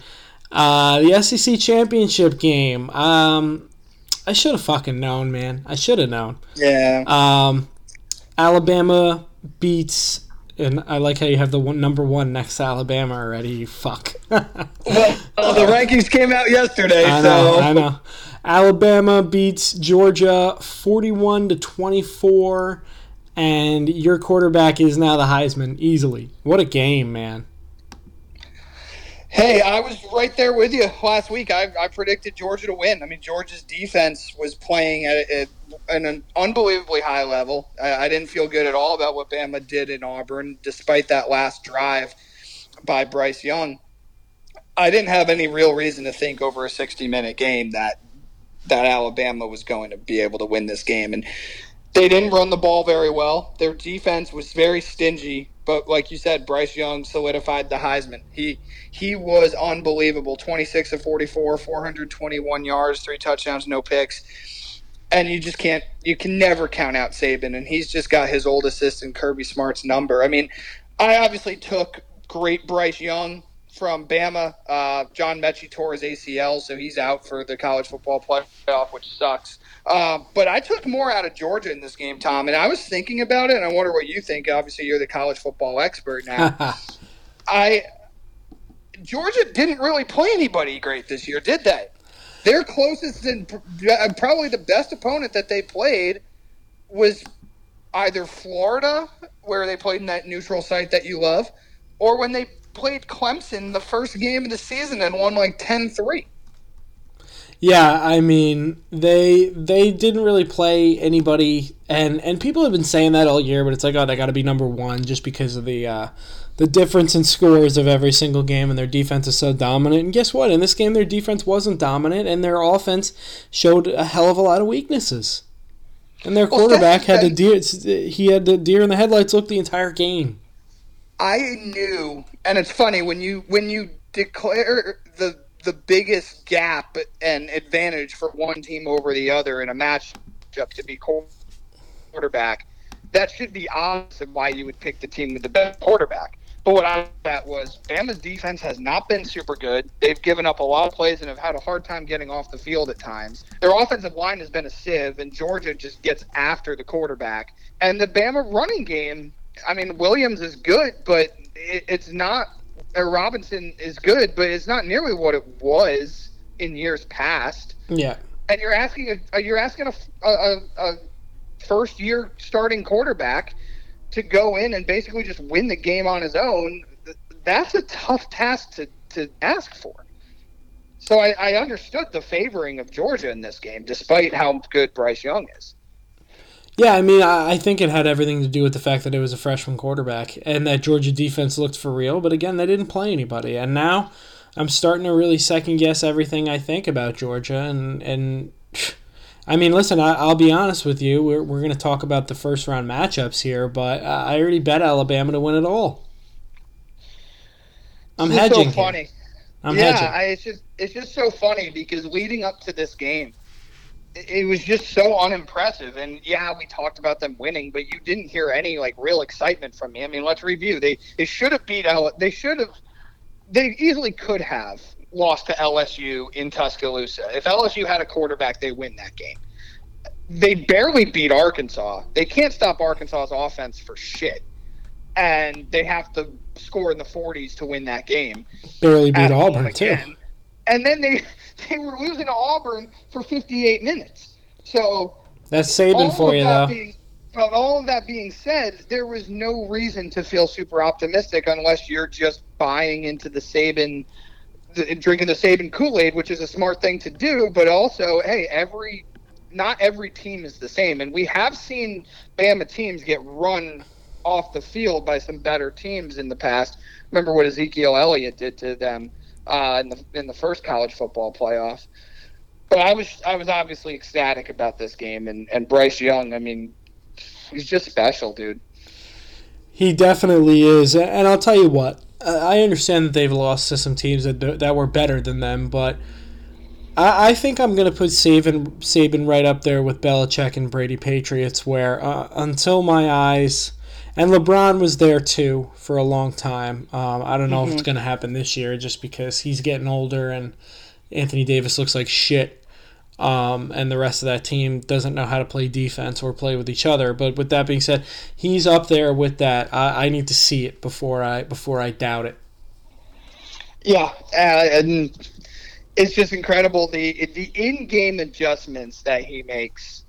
Uh, the SEC championship game. Um, I should have fucking known, man. I should have known. Yeah. Um, Alabama beats, and I like how you have the one, number one next to Alabama already. You fuck. (laughs) Well, the rankings came out yesterday, I so know, I know. Alabama beats Georgia forty-one to twenty-four, and your quarterback is now the Heisman easily. What a game, man! Hey, I was right there with you last week. I, I predicted Georgia to win. I mean, Georgia's defense was playing at, at an unbelievably high level. I, I didn't feel good at all about what Bama did in Auburn, despite that last drive by Bryce Young. I didn't have any real reason to think over a 60 minute game that that Alabama was going to be able to win this game. And they didn't run the ball very well. Their defense was very stingy. But like you said, Bryce Young solidified the Heisman. He he was unbelievable. 26 of 44, 421 yards, three touchdowns, no picks. And you just can't, you can never count out Saban. And he's just got his old assistant Kirby Smart's number. I mean, I obviously took great Bryce Young from Bama. Uh, John Metchie tore his ACL, so he's out for the college football playoff, which sucks. Uh, but I took more out of Georgia in this game, Tom, and I was thinking about it, and I wonder what you think. Obviously, you're the college football expert now. (laughs) I Georgia didn't really play anybody great this year, did they? Their closest and uh, probably the best opponent that they played was either Florida, where they played in that neutral site that you love, or when they played Clemson the first game of the season and won like 10-3. Yeah, I mean they they didn't really play anybody, and and people have been saying that all year, but it's like oh they got to be number one just because of the uh, the difference in scores of every single game, and their defense is so dominant. And guess what? In this game, their defense wasn't dominant, and their offense showed a hell of a lot of weaknesses. And their Well, quarterback had the deer. He had the deer in the headlights look the entire game. I knew, and it's funny when you when you declare the the biggest gap and advantage for one team over the other in a matchup to be quarterback. That should be obvious of why you would pick the team with the best quarterback. But what I that was Bama's defense has not been super good. They've given up a lot of plays and have had a hard time getting off the field at times. Their offensive line has been a sieve, and Georgia just gets after the quarterback. And the Bama running game, I mean, Williams is good, but it, it's not. Uh, Robinson is good, but it's not nearly what it was in years past. Yeah. And you're asking a you're asking a, a, a first year starting quarterback to go in and basically just win the game on his own. That's a tough task to, to ask for. So I, I understood the favoring of Georgia in this game, despite how good Bryce Young is. Yeah, I mean, I I think it had everything to do with the fact that it was a freshman quarterback and that Georgia defense looked for real. But again, they didn't play anybody, and now I'm starting to really second guess everything I think about Georgia. And and I mean, listen, I, I'll be honest with you. We're we're going to talk about the first round matchups here, but I already bet Alabama to win it all. I'm It's hedging. So funny. I'm yeah, hedging. I, it's just it's just so funny because leading up to this game, it, was just so unimpressive. And yeah, we talked about them winning, but you didn't hear any like real excitement from me. I mean, let's review. They they should have beat L. They should have. They easily could have lost to LSU in Tuscaloosa. If LSU had a quarterback, they win that game. They barely beat Arkansas. They can't stop Arkansas's offense for shit. And they have to score in the 40s to win that game Barely beat Auburn too. And then they (laughs) they were losing to Auburn for 58 minutes. So That's Saban for you, though. being, but all of that being said, there was no reason to feel super optimistic unless you're just buying into the Saban, the, drinking the Saban Kool Aid, which is a smart thing to do. But also, hey, every not every team is the same, and we have seen Bama teams get run off the field by some better teams in the past. Remember what Ezekiel Elliott did to them uh, in the in the first college football playoff. But I was I was obviously ecstatic about this game, and and Bryce Young. I mean, he's just special, dude. He definitely is, and I'll tell you what. I understand that they've lost to some teams that that were better than them, but I, I think I'm going to put Saban Saban right up there with Belichick and Brady Patriots, where uh, until my eyes, and LeBron was there too for a long time. Um, I don't know if it's going to happen this year, just because he's getting older and Anthony Davis looks like shit. Um, and the rest of that team doesn't know how to play defense or play with each other. But with that being said, he's up there with that. I, I need to see it before I before I doubt it. Yeah, uh, and it's just incredible the the in-game adjustments that he makes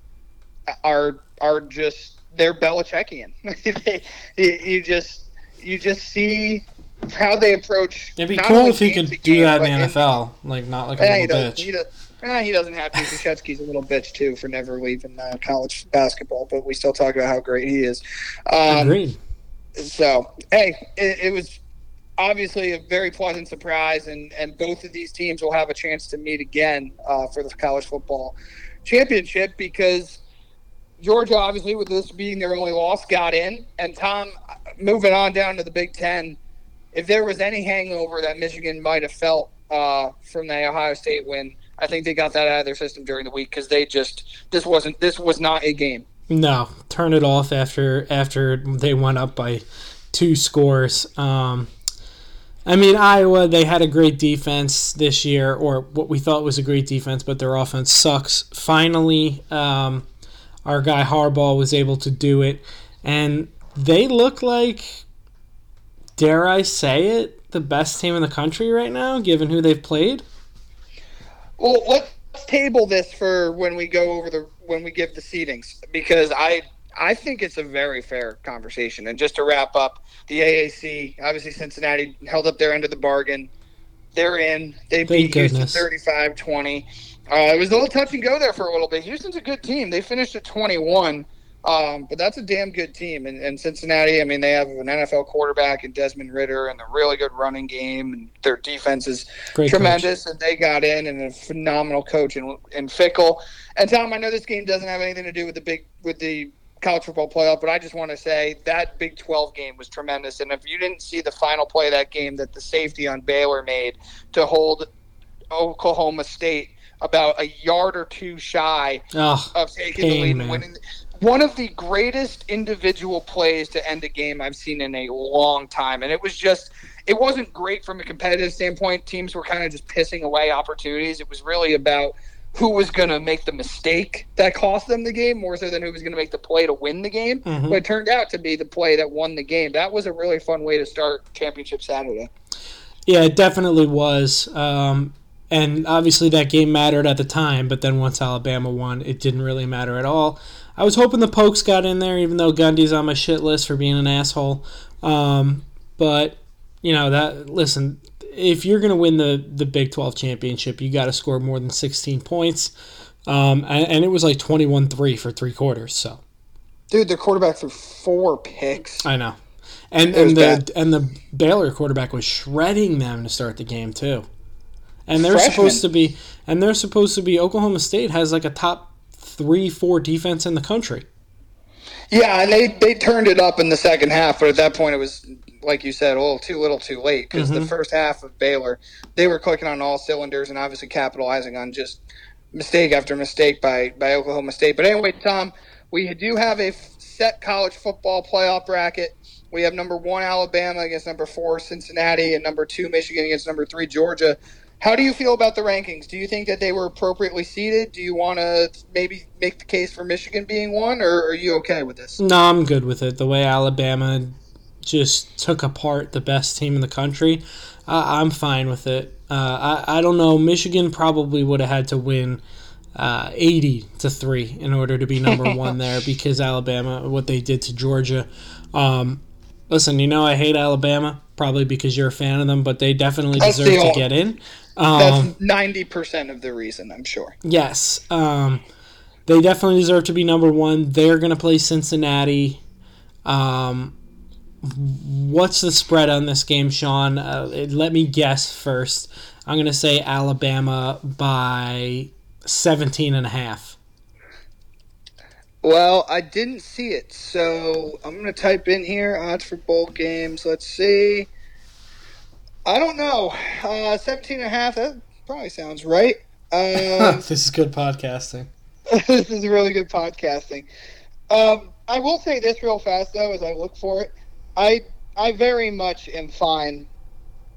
are are just they're Belichickian. (laughs) they, you just you just see how they approach. It'd be cool if he could do game, that in the NFL, like not like a little bitch. He, does, eh, he doesn't have to. Krzyzewski's a little bitch too for never leaving uh, college basketball, but we still talk about how great he is. Um, Agreed. so, hey, it, it was obviously a very pleasant surprise, and, and both of these teams will have a chance to meet again uh, for the college football championship because Georgia, obviously, with this being their only loss, got in. And Tom, moving on down to the Big Ten, if there was any hangover that Michigan might have felt uh, from the Ohio State win, I think they got that out of their system during the week because they just this wasn't this was not a game. No, turn it off after after they went up by two scores. Um, I mean, Iowa, they had a great defense this year, or what we thought was a great defense, but their offense sucks. Finally, um, our guy Harbaugh was able to do it, and they look like, dare I say it, the best team in the country right now, given who they've played. Well, let's table this for when we go over the when we give the seedings because I I think it's a very fair conversation. And just to wrap up, the AAC obviously Cincinnati held up their end of the bargain. They're in. They beat goodness. Houston 35-20. Uh, it was a little touch and go there for a little bit. Houston's a good team. They finished at 21, Um, but that's a damn good team. And, and, Cincinnati, I mean, they have an NFL quarterback and Desmond Ridder and a really good running game. And their defense is Great tremendous. Coach. And they got in and a phenomenal coach in, in Fickell. And Tom, I know this game doesn't have anything to do with the big with the college football playoff, but I just want to say that Big 12 game was tremendous. And if you didn't see the final play of that game that the safety on Baylor made to hold Oklahoma State about a yard or two shy oh, of taking the lead and winning. One of the greatest individual plays to end a game I've seen in a long time, and it was just. It wasn't great from a competitive standpoint. Teams were kind of just pissing away opportunities. It was really about who was going to make the mistake that cost them the game more so than who was going to make the play to win the game. Mm-hmm. But it turned out to be the play that won the game. That was a really fun way to start Championship Saturday. Yeah, it definitely was. Um, and obviously that game mattered at the time, but then once Alabama won, it didn't really matter at all. I was hoping the Pokes got in there, even though Gundy's on my shit list for being an asshole. Um, but you know that listen, if you're going to win the the Big 12 championship, you got to score more than 16 points. Um, and, and, it was like 21-3 for three quarters. So, dude, the quarterback threw four picks. I know, and and the bad. and the Baylor quarterback was shredding them to start the game too and they're Freshman. supposed to be and they're supposed to be Oklahoma State has like a top three four defense in the country. Yeah, and they they turned it up in the second half, but at that point it was like you said, a little too little, too late because mm-hmm. the first half of Baylor they were clicking on all cylinders and obviously capitalizing on just mistake after mistake by by Oklahoma State. But anyway, Tom, we do have a set college football playoff bracket. We have number one Alabama against number four Cincinnati, and number two Michigan against number three Georgia. How do you feel about the rankings? Do you think that they were appropriately seeded? Do you want to maybe make the case for Michigan being one, or are you okay with this? No, I'm good with it. The way Alabama just took apart the best team in the country, I'm fine with it. Uh, I, I don't know. Michigan probably would have had to win uh, 80 to 3 in order to be number (laughs) one there because Alabama, what they did to Georgia. Um, listen, you know, I hate Alabama, probably because you're a fan of them, but they definitely deserve the to get in. Um, That's ninety percent of the reason, I'm sure. Yes, um, they definitely deserve to be number one. They're going to play Cincinnati. Um, what's the spread on this game, Sean? Uh, let me guess first. I'm going to say Alabama by 17 and a half. Well, I didn't see it, so I'm going to type in here odds for bowl games. Let's see. I don't know. Uh, 17 and a half, that probably sounds right. (laughs) Um, this is good podcasting. (laughs) this is really good podcasting. Um, I will say this real fast, though, as I look for it. I I very much am fine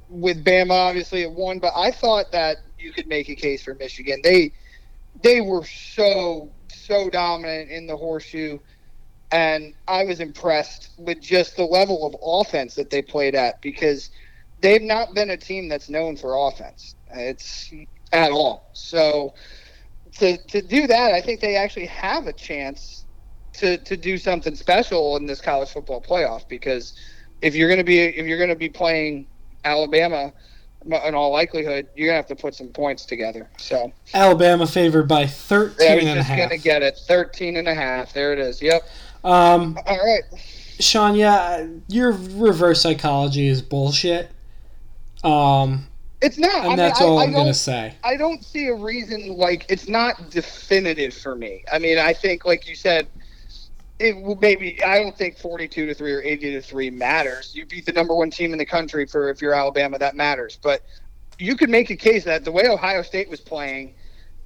with Bama, obviously, at one, but I thought that you could make a case for Michigan. They they were so so dominant in the horseshoe, and I was impressed with just the level of offense that they played at because – they've not been a team that's known for offense. It's at all. So to to do that, I think they actually have a chance to to do something special in this college football playoff because if you're going to be if you're going to be playing Alabama in all likelihood, you're gonna have to put some points together. So Alabama favored by 13 yeah, I was just gonna get it 13 and a half. There it is. Yep. Um, all right. Sean, yeah, your reverse psychology is bullshit. Um, it's not. And I that's mean, all I, am going to say. I don't see a reason, like, it's not definitive for me. I mean, I think, like you said, it will maybe, I don't think 42 to 3 or 80 to 3 matters. You beat the number one team in the country for, if you're Alabama, that matters. But you could make a case that the way Ohio State was playing,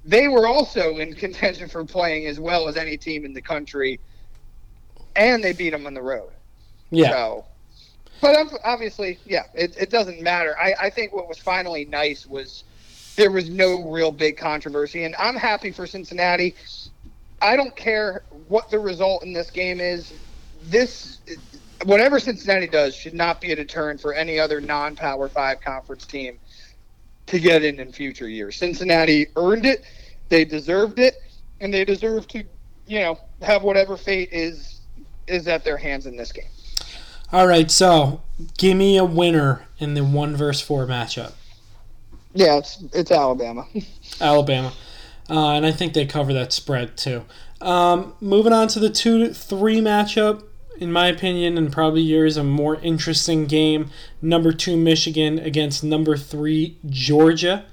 they were also in contention for playing as well as any team in the country, and they beat them on the road. Yeah. So, but obviously, yeah, it, it doesn't matter. I, I think what was finally nice was there was no real big controversy, and I'm happy for Cincinnati. I don't care what the result in this game is. This, whatever Cincinnati does, should not be a deterrent for any other non-Power Five conference team to get in in future years. Cincinnati earned it; they deserved it, and they deserve to, you know, have whatever fate is is at their hands in this game. All right, so give me a winner in the one verse four matchup. Yeah, it's it's Alabama. (laughs) Alabama, uh, and I think they cover that spread too. Um, moving on to the two three matchup, in my opinion, and probably yours, a more interesting game. Number two Michigan against number three Georgia.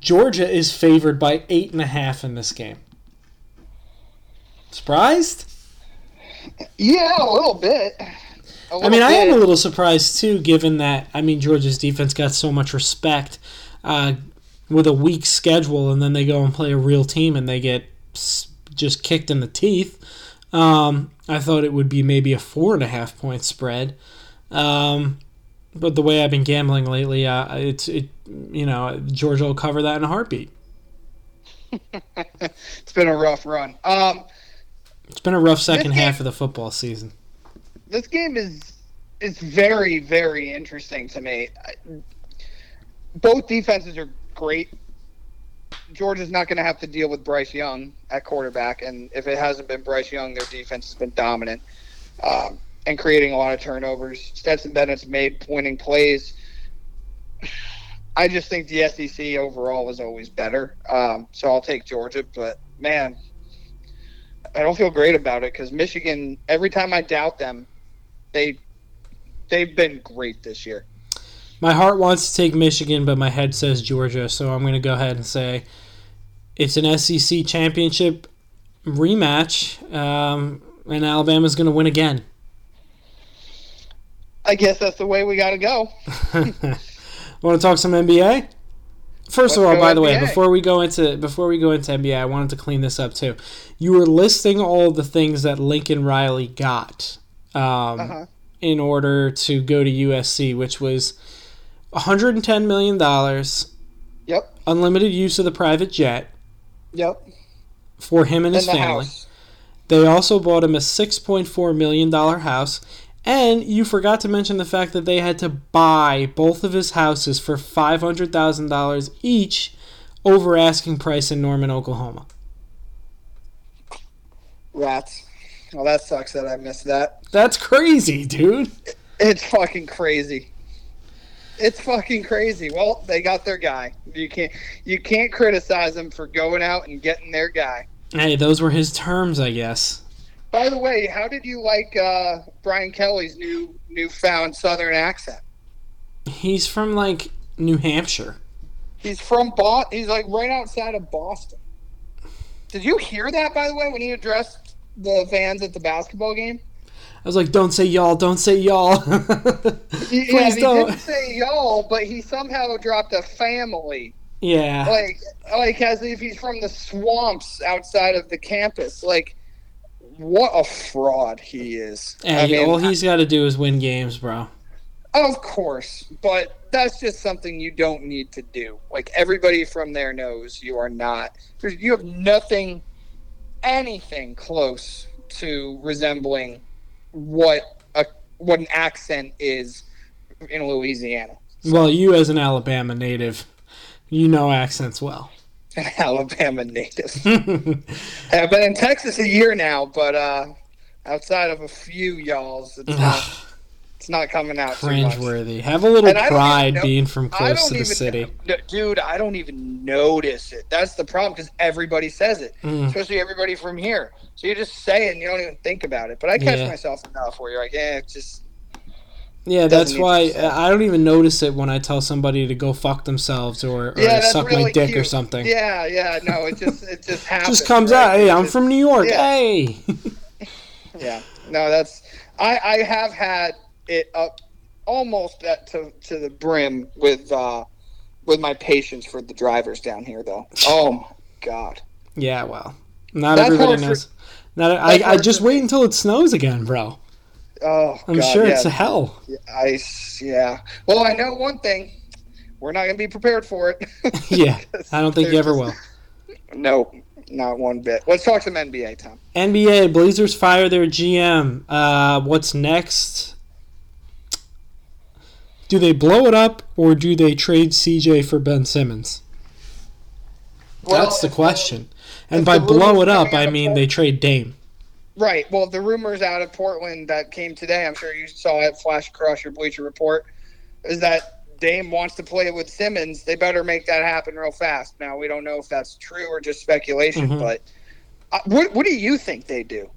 Georgia is favored by eight and a half in this game. Surprised? Yeah, a little bit. I mean, I am a little surprised too, given that I mean Georgia's defense got so much respect uh, with a weak schedule, and then they go and play a real team and they get just kicked in the teeth. Um, I thought it would be maybe a four and a half point spread, um, but the way I've been gambling lately, uh, it's it you know Georgia will cover that in a heartbeat. (laughs) it's been a rough run. Um, It's been a rough second half of the football season. This game is is very very interesting to me. Both defenses are great. Georgia's not going to have to deal with Bryce Young at quarterback, and if it hasn't been Bryce Young, their defense has been dominant um, and creating a lot of turnovers. Stetson Bennett's made winning plays. I just think the SEC overall is always better, um, so I'll take Georgia. But man, I don't feel great about it because Michigan. Every time I doubt them, they they've been great this year. My heart wants to take Michigan, but my head says Georgia, so I'm going to go ahead and say it's an SEC championship rematch, um, and Alabama's going to win again. I guess that's the way we got to go. (laughs) Want to talk some NBA? First of Let's all, by the way, before we go into before we go into NBA, I wanted to clean this up too. You were listing all the things that Lincoln Riley got um, Uh-huh. in order to go to USC, which was 110 million dollars, Yep. unlimited use of the private jet Yep. for him and his In the family. house. They also bought him a $6.4 million house. And you forgot to mention the fact that they had to buy both of his houses for $500,000 each over asking price in Norman, Oklahoma. Rats. Well, that sucks that I missed that. That's crazy, dude. It's fucking crazy. It's fucking crazy. Well, they got their guy. You can't you can't criticize them for going out and getting their guy. Hey, those were his terms, I guess. By the way, how did you like uh, Brian Kelly's new newfound Southern accent? He's from, like, New Hampshire. He's from Boston. He's like right outside of Boston. Did you hear that, by the way, when he addressed the fans at the basketball game? I was like, don't say y'all, don't say y'all. (laughs) He, yeah, Please he don't. didn't say y'all, but he somehow dropped a family, Yeah. like like as if he's from the swamps outside of the campus. Like, what a fraud he is. Hey, I mean, all he's got to do is win games, bro. Of course, but that's just something you don't need to do. Like everybody from there knows you are not. You have nothing, anything close to resembling what a what an accent is in Louisiana. Well, you as an Alabama native, you know accents well. An (laughs) Alabama native. (laughs) I've been in Texas a year now, but uh, outside of a few y'alls, it's not. It's not coming out. Cringeworthy. Have a little And pride know- being from close to the even, city. Dude. I don't even notice it. That's the problem because everybody says it, Mm. especially everybody from here. So you just say it and you don't even think about it. But I catch Yeah. myself enough where you're like, yeah, it's just Yeah, that's why to be said. I don't even notice it when I tell somebody to go fuck themselves or, or yeah, suck really my dick cute. or something. Yeah, yeah. No, it just it just (laughs) happens. Just comes right? out. Hey, I'm just- from New York. yeah. Hey. (laughs) Yeah. No, that's I I have had it up almost at to to the brim with uh with my patience for the drivers down here though. Oh my god. yeah, well, not That's everybody hard for- knows. Not, I, I just for wait until it snows again, bro. Oh, I'm God, sure yeah. it's a hell. Ice. yeah. Well, I know one thing. We're not going to be prepared for it. (laughs) Yeah, (laughs) I don't think you ever will. No, not one bit. Let's talk some NBA, Tom. NBA Blazers fire their GM. Uh, what's next? Do they blow it up or do they trade CJ for Ben Simmons? That's the question. And by blow it up, I mean they trade Dame. Right. Well, the rumors out of Portland that came today, I'm sure you saw it flash across your Bleacher Report, is that Dame wants to play with Simmons. They better make that happen real fast. Now, we don't know if that's true or just speculation, Mhm. but Uh, what What do you think they do?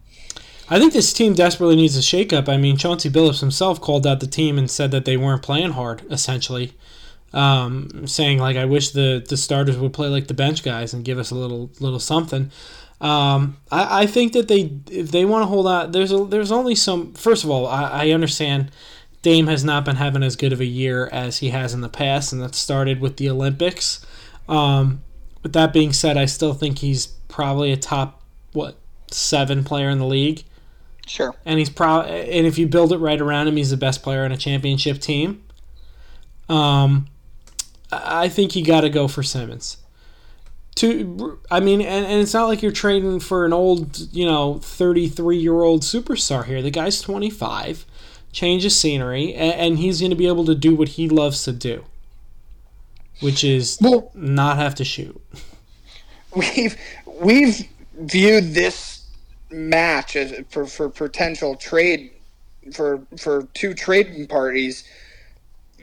I think this team desperately needs a shakeup. I mean, Chauncey Billups himself called out the team and said that they weren't playing hard, essentially, um, saying like, "I wish the the starters would play like the bench guys and give us a little little something." Um, I, I think that they if they want to hold out, there's a, there's only some. First of all, I, I understand Dame has not been having as good of a year as he has in the past, and that started with the Olympics. Um, with that being said, I still think he's probably a top what seven player in the league. Sure. And he's pro and if you build it right around him, he's the best player on a championship team. Um, I think you got to go for Simmons. To, I mean, and, and it's not like you're trading for an old, you know, 33 year old superstar here. The guy's 25, change of scenery, and, and he's going to be able to do what he loves to do, which is Well- not have to shoot. we've we've viewed this match as for, for potential trade for for two trading parties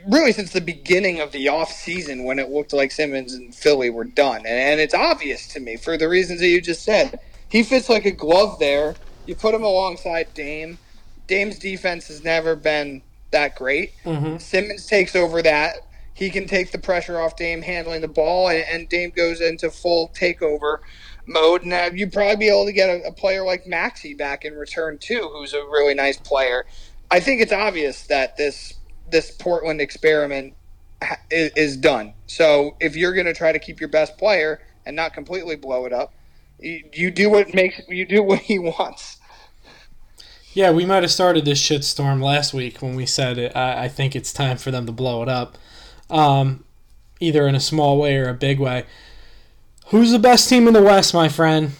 really since the beginning of the off season when it looked like Simmons and Philly were done. And, and it's obvious to me for the reasons that you just said. He fits like a glove there. You put him alongside Dame. Dame's defense has never been that great. Mm-hmm. Simmons takes over that. He can take the pressure off Dame handling the ball, and, and Dame goes into full takeover mode. And uh, you'd probably be able to get a, a player like Maxey back in return too, who's a really nice player. I think it's obvious that this this Portland experiment is, is done. So if you're going to try to keep your best player and not completely blow it up, you, you do what makes you do (laughs) what he wants. Yeah, we might have started this shitstorm last week when we said it. I, I think it's time for them to blow it up, um, either in a small way or a big way. Who's the best team in the West, my friend?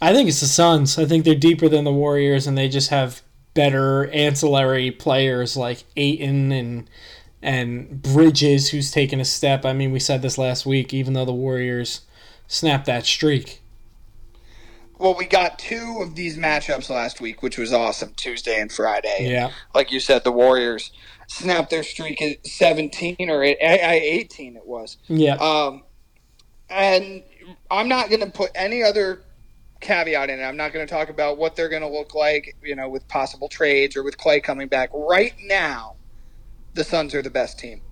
I think it's the Suns. I think they're deeper than the Warriors, and they just have better ancillary players like Ayton and and Bridges, who's taken a step. I mean, we said this last week. Even though the Warriors snapped that streak, Well, we got two of these matchups last week, which was awesome, Tuesday and Friday. yeah, Like you said, the Warriors snapped their streak at 17 or eight- I- I- 18 it was. yeah. Um, and I'm not going to put any other caveat in it. I'm not going to talk about what they're going to look like, you know, with possible trades or with Clay coming back. Right now, the Suns are the best team.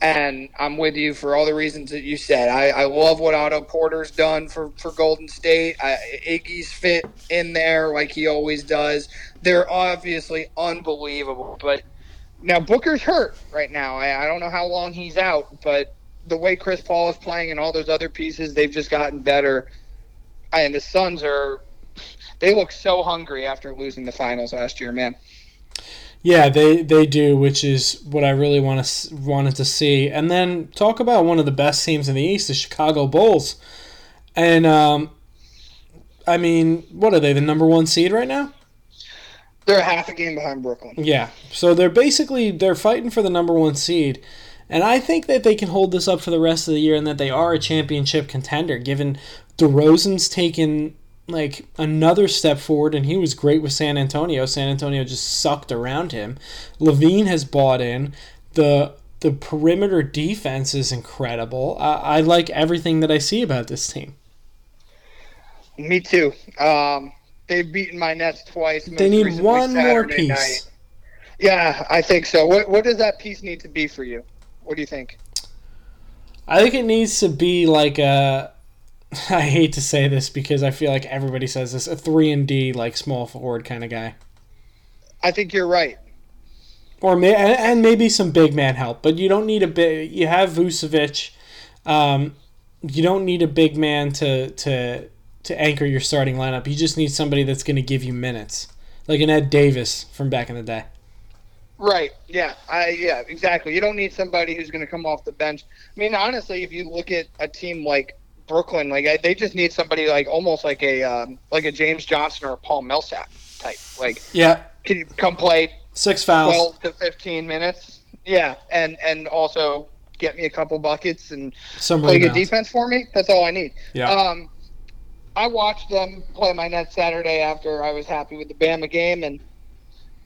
And I'm with you for all the reasons that you said. I, I love what Otto Porter's done for, for Golden State. I, Iggy's fit in there like he always does. They're obviously unbelievable. But now Booker's hurt right now. I, I don't know how long he's out, but the way Chris Paul is playing and all those other pieces, they've just gotten better. And the Suns are, they look so hungry after losing the finals last year, man. Yeah, they they do, which is what I really want to wanted to see. And then talk about one of the best teams in the East, the Chicago Bulls. And um, I mean, what are they? The number one seed right now? They're a half a game behind Brooklyn. Yeah. So they're basically they're fighting for the number one seed. And I think that they can hold this up for the rest of the year and that they are a championship contender, given DeRozan's taken like another step forward and he was great with San Antonio. San Antonio just sucked around him. LaVine has bought in. The the perimeter defense is incredible. I, I like everything that I see about this team. Me too. Um, they've beaten my Nets twice. They need one more piece. night. Yeah, I think so. What what does that piece need to be for you? What do you think? I think it needs to be like a. (laughs) I hate to say this because I feel like everybody says this a three and D like small forward kind of guy, I think you're right. or may, and maybe some big man help. But you don't need a big. You have Vucevic. Um, you don't need a big man to to to anchor your starting lineup. You just need somebody that's going to give you minutes, like an Ed Davis from back in the day. Right. Yeah. I yeah, exactly. You don't need somebody who's going to come off the bench. I mean, honestly, if you look at a team like Brooklyn, like I- they just need somebody like almost like a um, like a James Johnson or a Paul Millsap type. Like, Yeah, can you come play six fouls. 12 to 15 minutes? Yeah, and and also get me a couple buckets and some play good defense for me. That's all I need. Yeah. Um, I watched them play my Nets Saturday after I was happy with the Bama game, and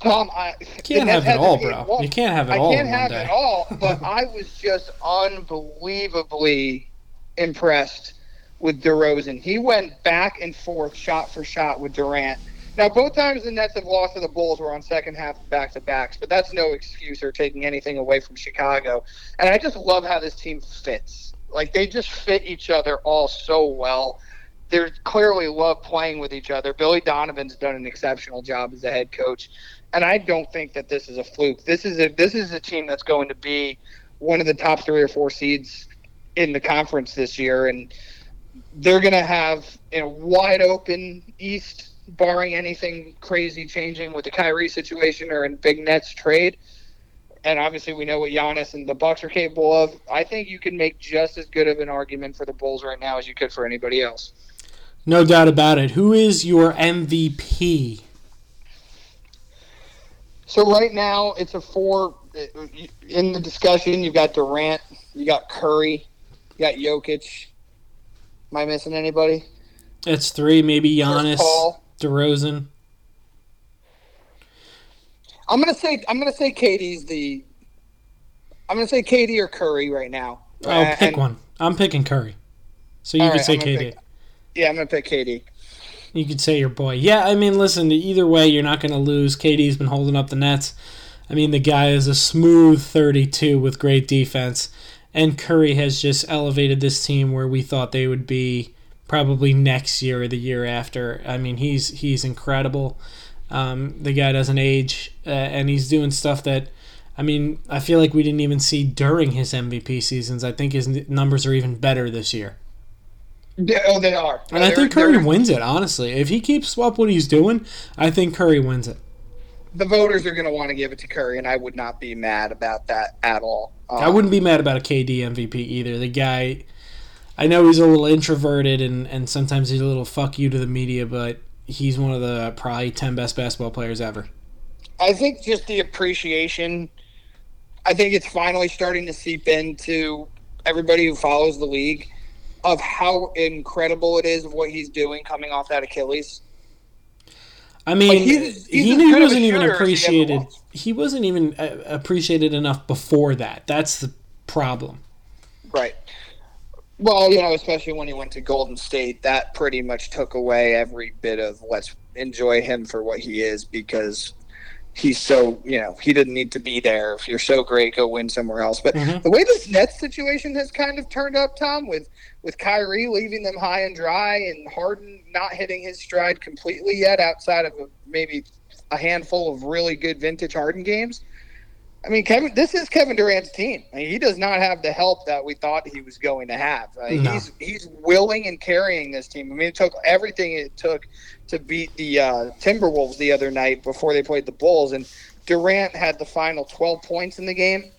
Tom, I You can't have it all, bro. You can't have it I all can't in one have day. it all, (laughs) but I was just unbelievably impressed with DeRozan. He went back and forth, shot for shot with Durant. Now, both times the Nets have lost to the Bulls were on second half back to backs, but that's no excuse or taking anything away from Chicago. And I just love how this team fits. Like they just fit each other all so well. They clearly love playing with each other. Billy Donovan's done an exceptional job as a head coach, and I don't think that this is a fluke. This is a this is a team that's going to be one of the top three or four seeds in the conference this year, and they're going to have a wide open East, barring anything crazy changing with the Kyrie situation or in big Nets trade. And obviously, we know what Giannis and the Bucks are capable of. I think you can make just as good of an argument for the Bulls right now as you could for anybody else. No doubt about it. Who is your MVP? So right now, it's a four. In the discussion, you've got Durant, you got Curry, you got Jokic. Am I missing anybody? It's three, maybe Giannis, DeRozan. I'm gonna say I'm gonna say KD's the. I'm gonna say KD or Curry right now. Oh, uh, pick and, one. I'm picking Curry. So you could right, say KD. Pick, yeah, I'm gonna pick KD. You could say your boy. Yeah, I mean, listen. Either way, you're not gonna lose. KD's been holding up the Nets. I mean, the guy is a smooth 32 with great defense, and Curry has just elevated this team where we thought they would be probably next year or the year after. I mean, he's he's incredible. Um, the guy doesn't age, uh, and he's doing stuff that, I mean, I feel like we didn't even see during his MVP seasons. I think his numbers are even better this year. Yeah, oh, they are. And they're, I think Curry wins it, honestly. If he keeps up what he's doing, I think Curry wins it. The voters are going to want to give it to Curry, and I would not be mad about that at all. Um, I wouldn't be mad about a KD MVP either. The guy, I know he's a little introverted, and, and sometimes he's a little fuck you to the media, but he's one of the probably 10 best basketball players ever. I think just the appreciation, I think it's finally starting to seep into everybody who follows the league of how incredible it is of what he's doing coming off that Achilles. I mean, like he's, he's he, he wasn't even appreciated. He, he wasn't even appreciated enough before that. That's the problem. Right. Well, you know, especially when he went to Golden State, that pretty much took away every bit of let's enjoy him for what he is because he's so, you know, he didn't need to be there. If you're so great, go win somewhere else. But mm-hmm. the way this Nets situation has kind of turned up, Tom, with with Kyrie leaving them high and dry and Harden not hitting his stride completely yet outside of a, maybe a handful of really good vintage Harden games – I mean, Kevin, this is Kevin Durant's team. I mean, he does not have the help that we thought he was going to have. Uh, no. He's he's willing and carrying this team. I mean, it took everything it took to beat the uh, Timberwolves the other night before they played the Bulls, and Durant had the final 12 points in the game,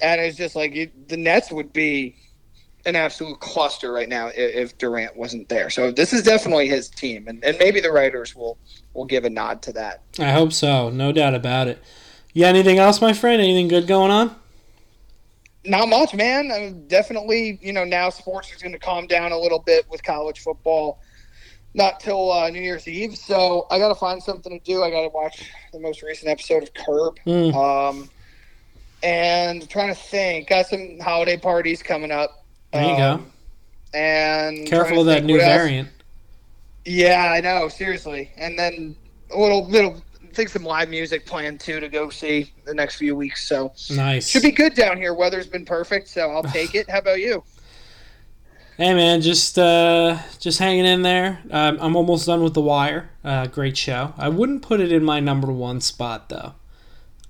and it's just like it, the Nets would be an absolute cluster right now if, if, Durant wasn't there. So this is definitely his team, and, and maybe the writers will will give a nod to that. I hope so, no doubt about it. Yeah, anything else, my friend? Anything good going on? Not much, man. I mean, definitely, you know, now sports is going to calm down a little bit with college football. Not till uh, New Year's Eve, so I got to find something to do. I got to watch the most recent episode of Curb, mm. um, and trying to think. Got some holiday parties coming up. There you um, go. And careful of that new variant. Yeah, I know. Seriously, and then a little little think some live music planned too to go see the next few weeks. So nice. Should be good down here. Weather's been perfect, so I'll (sighs) take it. How about you? Hey man, just uh, just hanging in there. Um, I'm almost done with The Wire. Uh, great show. I wouldn't put it in my number one spot though.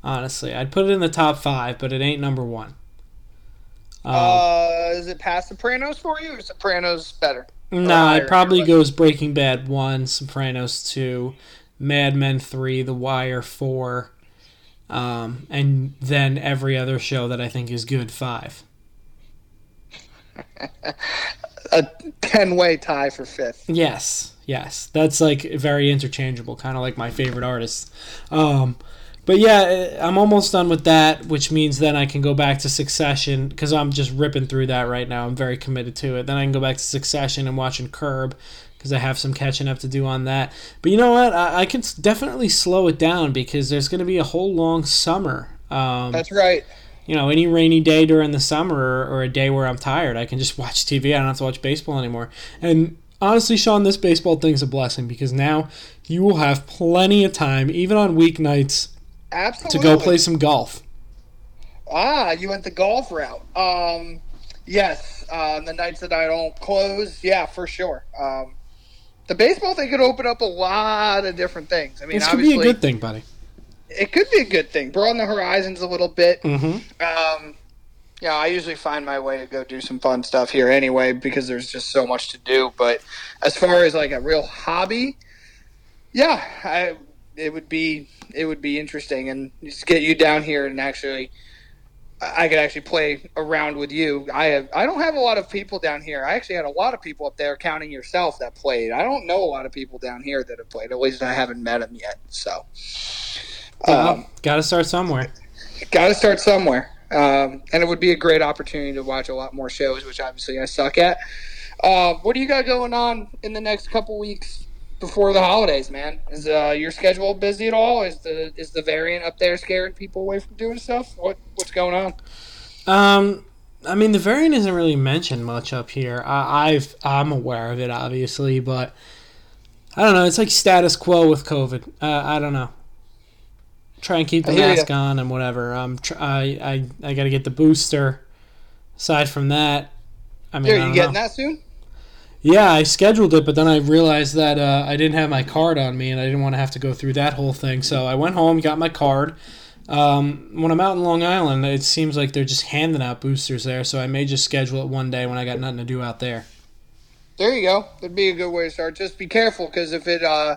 Honestly, I'd put it in the top five, but it ain't number one. Um, uh, is it past Sopranos for you, or Sopranos better? No, nah, it probably goes Breaking Bad one, Sopranos two, Mad Men 3, The Wire 4, um, and then every other show that I think is good 5. (laughs) a 10 way tie for fifth. Yes, yes. That's like very interchangeable, kind of like my favorite artists. Um, but yeah, I'm almost done with that, which means then I can go back to Succession because I'm just ripping through that right now. I'm very committed to it. Then I can go back to Succession and watching Curb because I have some catching up to do on that. But you know what? I, I can definitely slow it down because there's going to be a whole long summer. Um, That's right. you know, any rainy day during the summer or, or a day where I'm tired, I can just (laughs) watch TV. I don't have to watch baseball anymore. And honestly, Sean, this baseball thing's a blessing because now you will have plenty of time, even on weeknights, Absolutely. to go play some golf. Ah, you went the golf route. Um, yes, uh, the nights that I don't close, yeah, for sure. Um, the baseball thing could open up a lot of different things. I mean, This could be a good thing, buddy. it could be a good thing. Broaden the horizons a little bit. Mm-hmm. Um, yeah, I usually find my way to go do some fun stuff here anyway because there's just so much to do. But as far as like a real hobby, yeah, I it would be it would be interesting and just get you down here and actually I could actually play around with you. I have I don't have a lot of people down here. I actually had a lot of people up there, counting yourself, that played. I don't know a lot of people down here that have played. At least I haven't met them yet. So, um, Got to start somewhere. got to start somewhere. Um, and it would be a great opportunity to watch a lot more shows, which obviously I suck at. Uh, what do you got going on in the next couple weeks before the holidays, man? Is uh, your schedule busy at all? Is the is the variant up there scaring people away from doing stuff? What what's going on? Um, I mean, the variant isn't really mentioned much up here. I, I've I'm aware of it, obviously, but I don't know. It's like status quo with COVID. Uh, I don't know. Try and keep the mask ya. on and whatever. Um, tr- I I I got to get the booster. Aside from that, I mean, Are you getting know. that soon? Yeah, I scheduled it, but then I realized that uh, I didn't have my card on me, and I didn't want to have to go through that whole thing. So I went home, got my card. Um, when I'm out in Long Island, it seems like they're just handing out boosters there, so I may just schedule it one day when I got nothing to do out there. There you go. That'd be a good way to start. Just be careful because if it uh,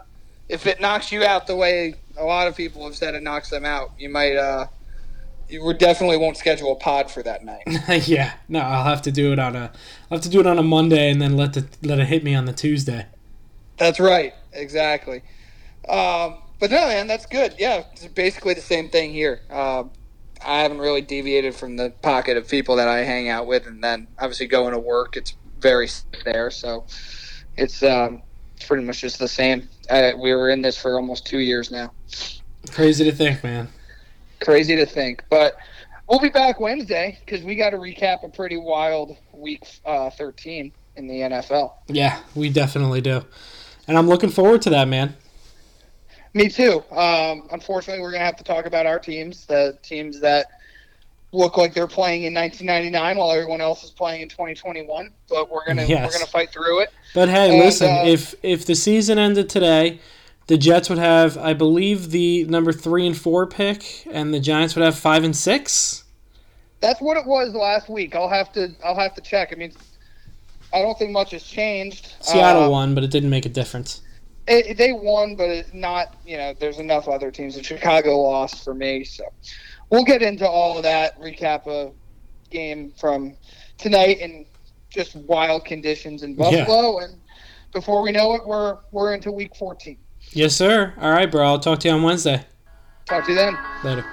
if it knocks you out the way a lot of people have said it knocks them out, you might uh, you would definitely won't schedule a pod for that night. (laughs) yeah, no, I'll have to do it on a, I'll have to do it on a Monday, and then let the let it hit me on the Tuesday. That's right. Exactly. Um, but no, man, that's good. Yeah, it's basically the same thing here. Um, I haven't really deviated from the pocket of people that I hang out with, and then obviously going to work, it's very there. So it's um, it's pretty much just the same. Uh, we were in this for almost two years now. Crazy to think, man. Crazy to think, but we'll be back Wednesday because we got to recap a pretty wild week uh, 13 in the NFL. Yeah, we definitely do, and I'm looking forward to that, man. Me too. Um, unfortunately, we're going to have to talk about our teams, the teams that look like they're playing in 1999 while everyone else is playing in 2021. But we're gonna Yes. we're gonna fight through it. But hey, And, listen, uh, if if the season ended today, the Jets would have, I believe, the number three and four pick, and the Giants would have five and six. That's what it was last week. I'll have to I'll have to check. I mean, I don't think much has changed. Seattle Uh, won, but it didn't make a difference. it, they won, but it's not. You know, there's enough other teams. And Chicago lost for me, so we'll get into all of that. Recap a game from tonight and just wild conditions in Yeah. Buffalo, and before we know it, we're we're into Week 14. Yes, sir. All right, bro. I'll talk to you on Wednesday. Talk to you then. Later.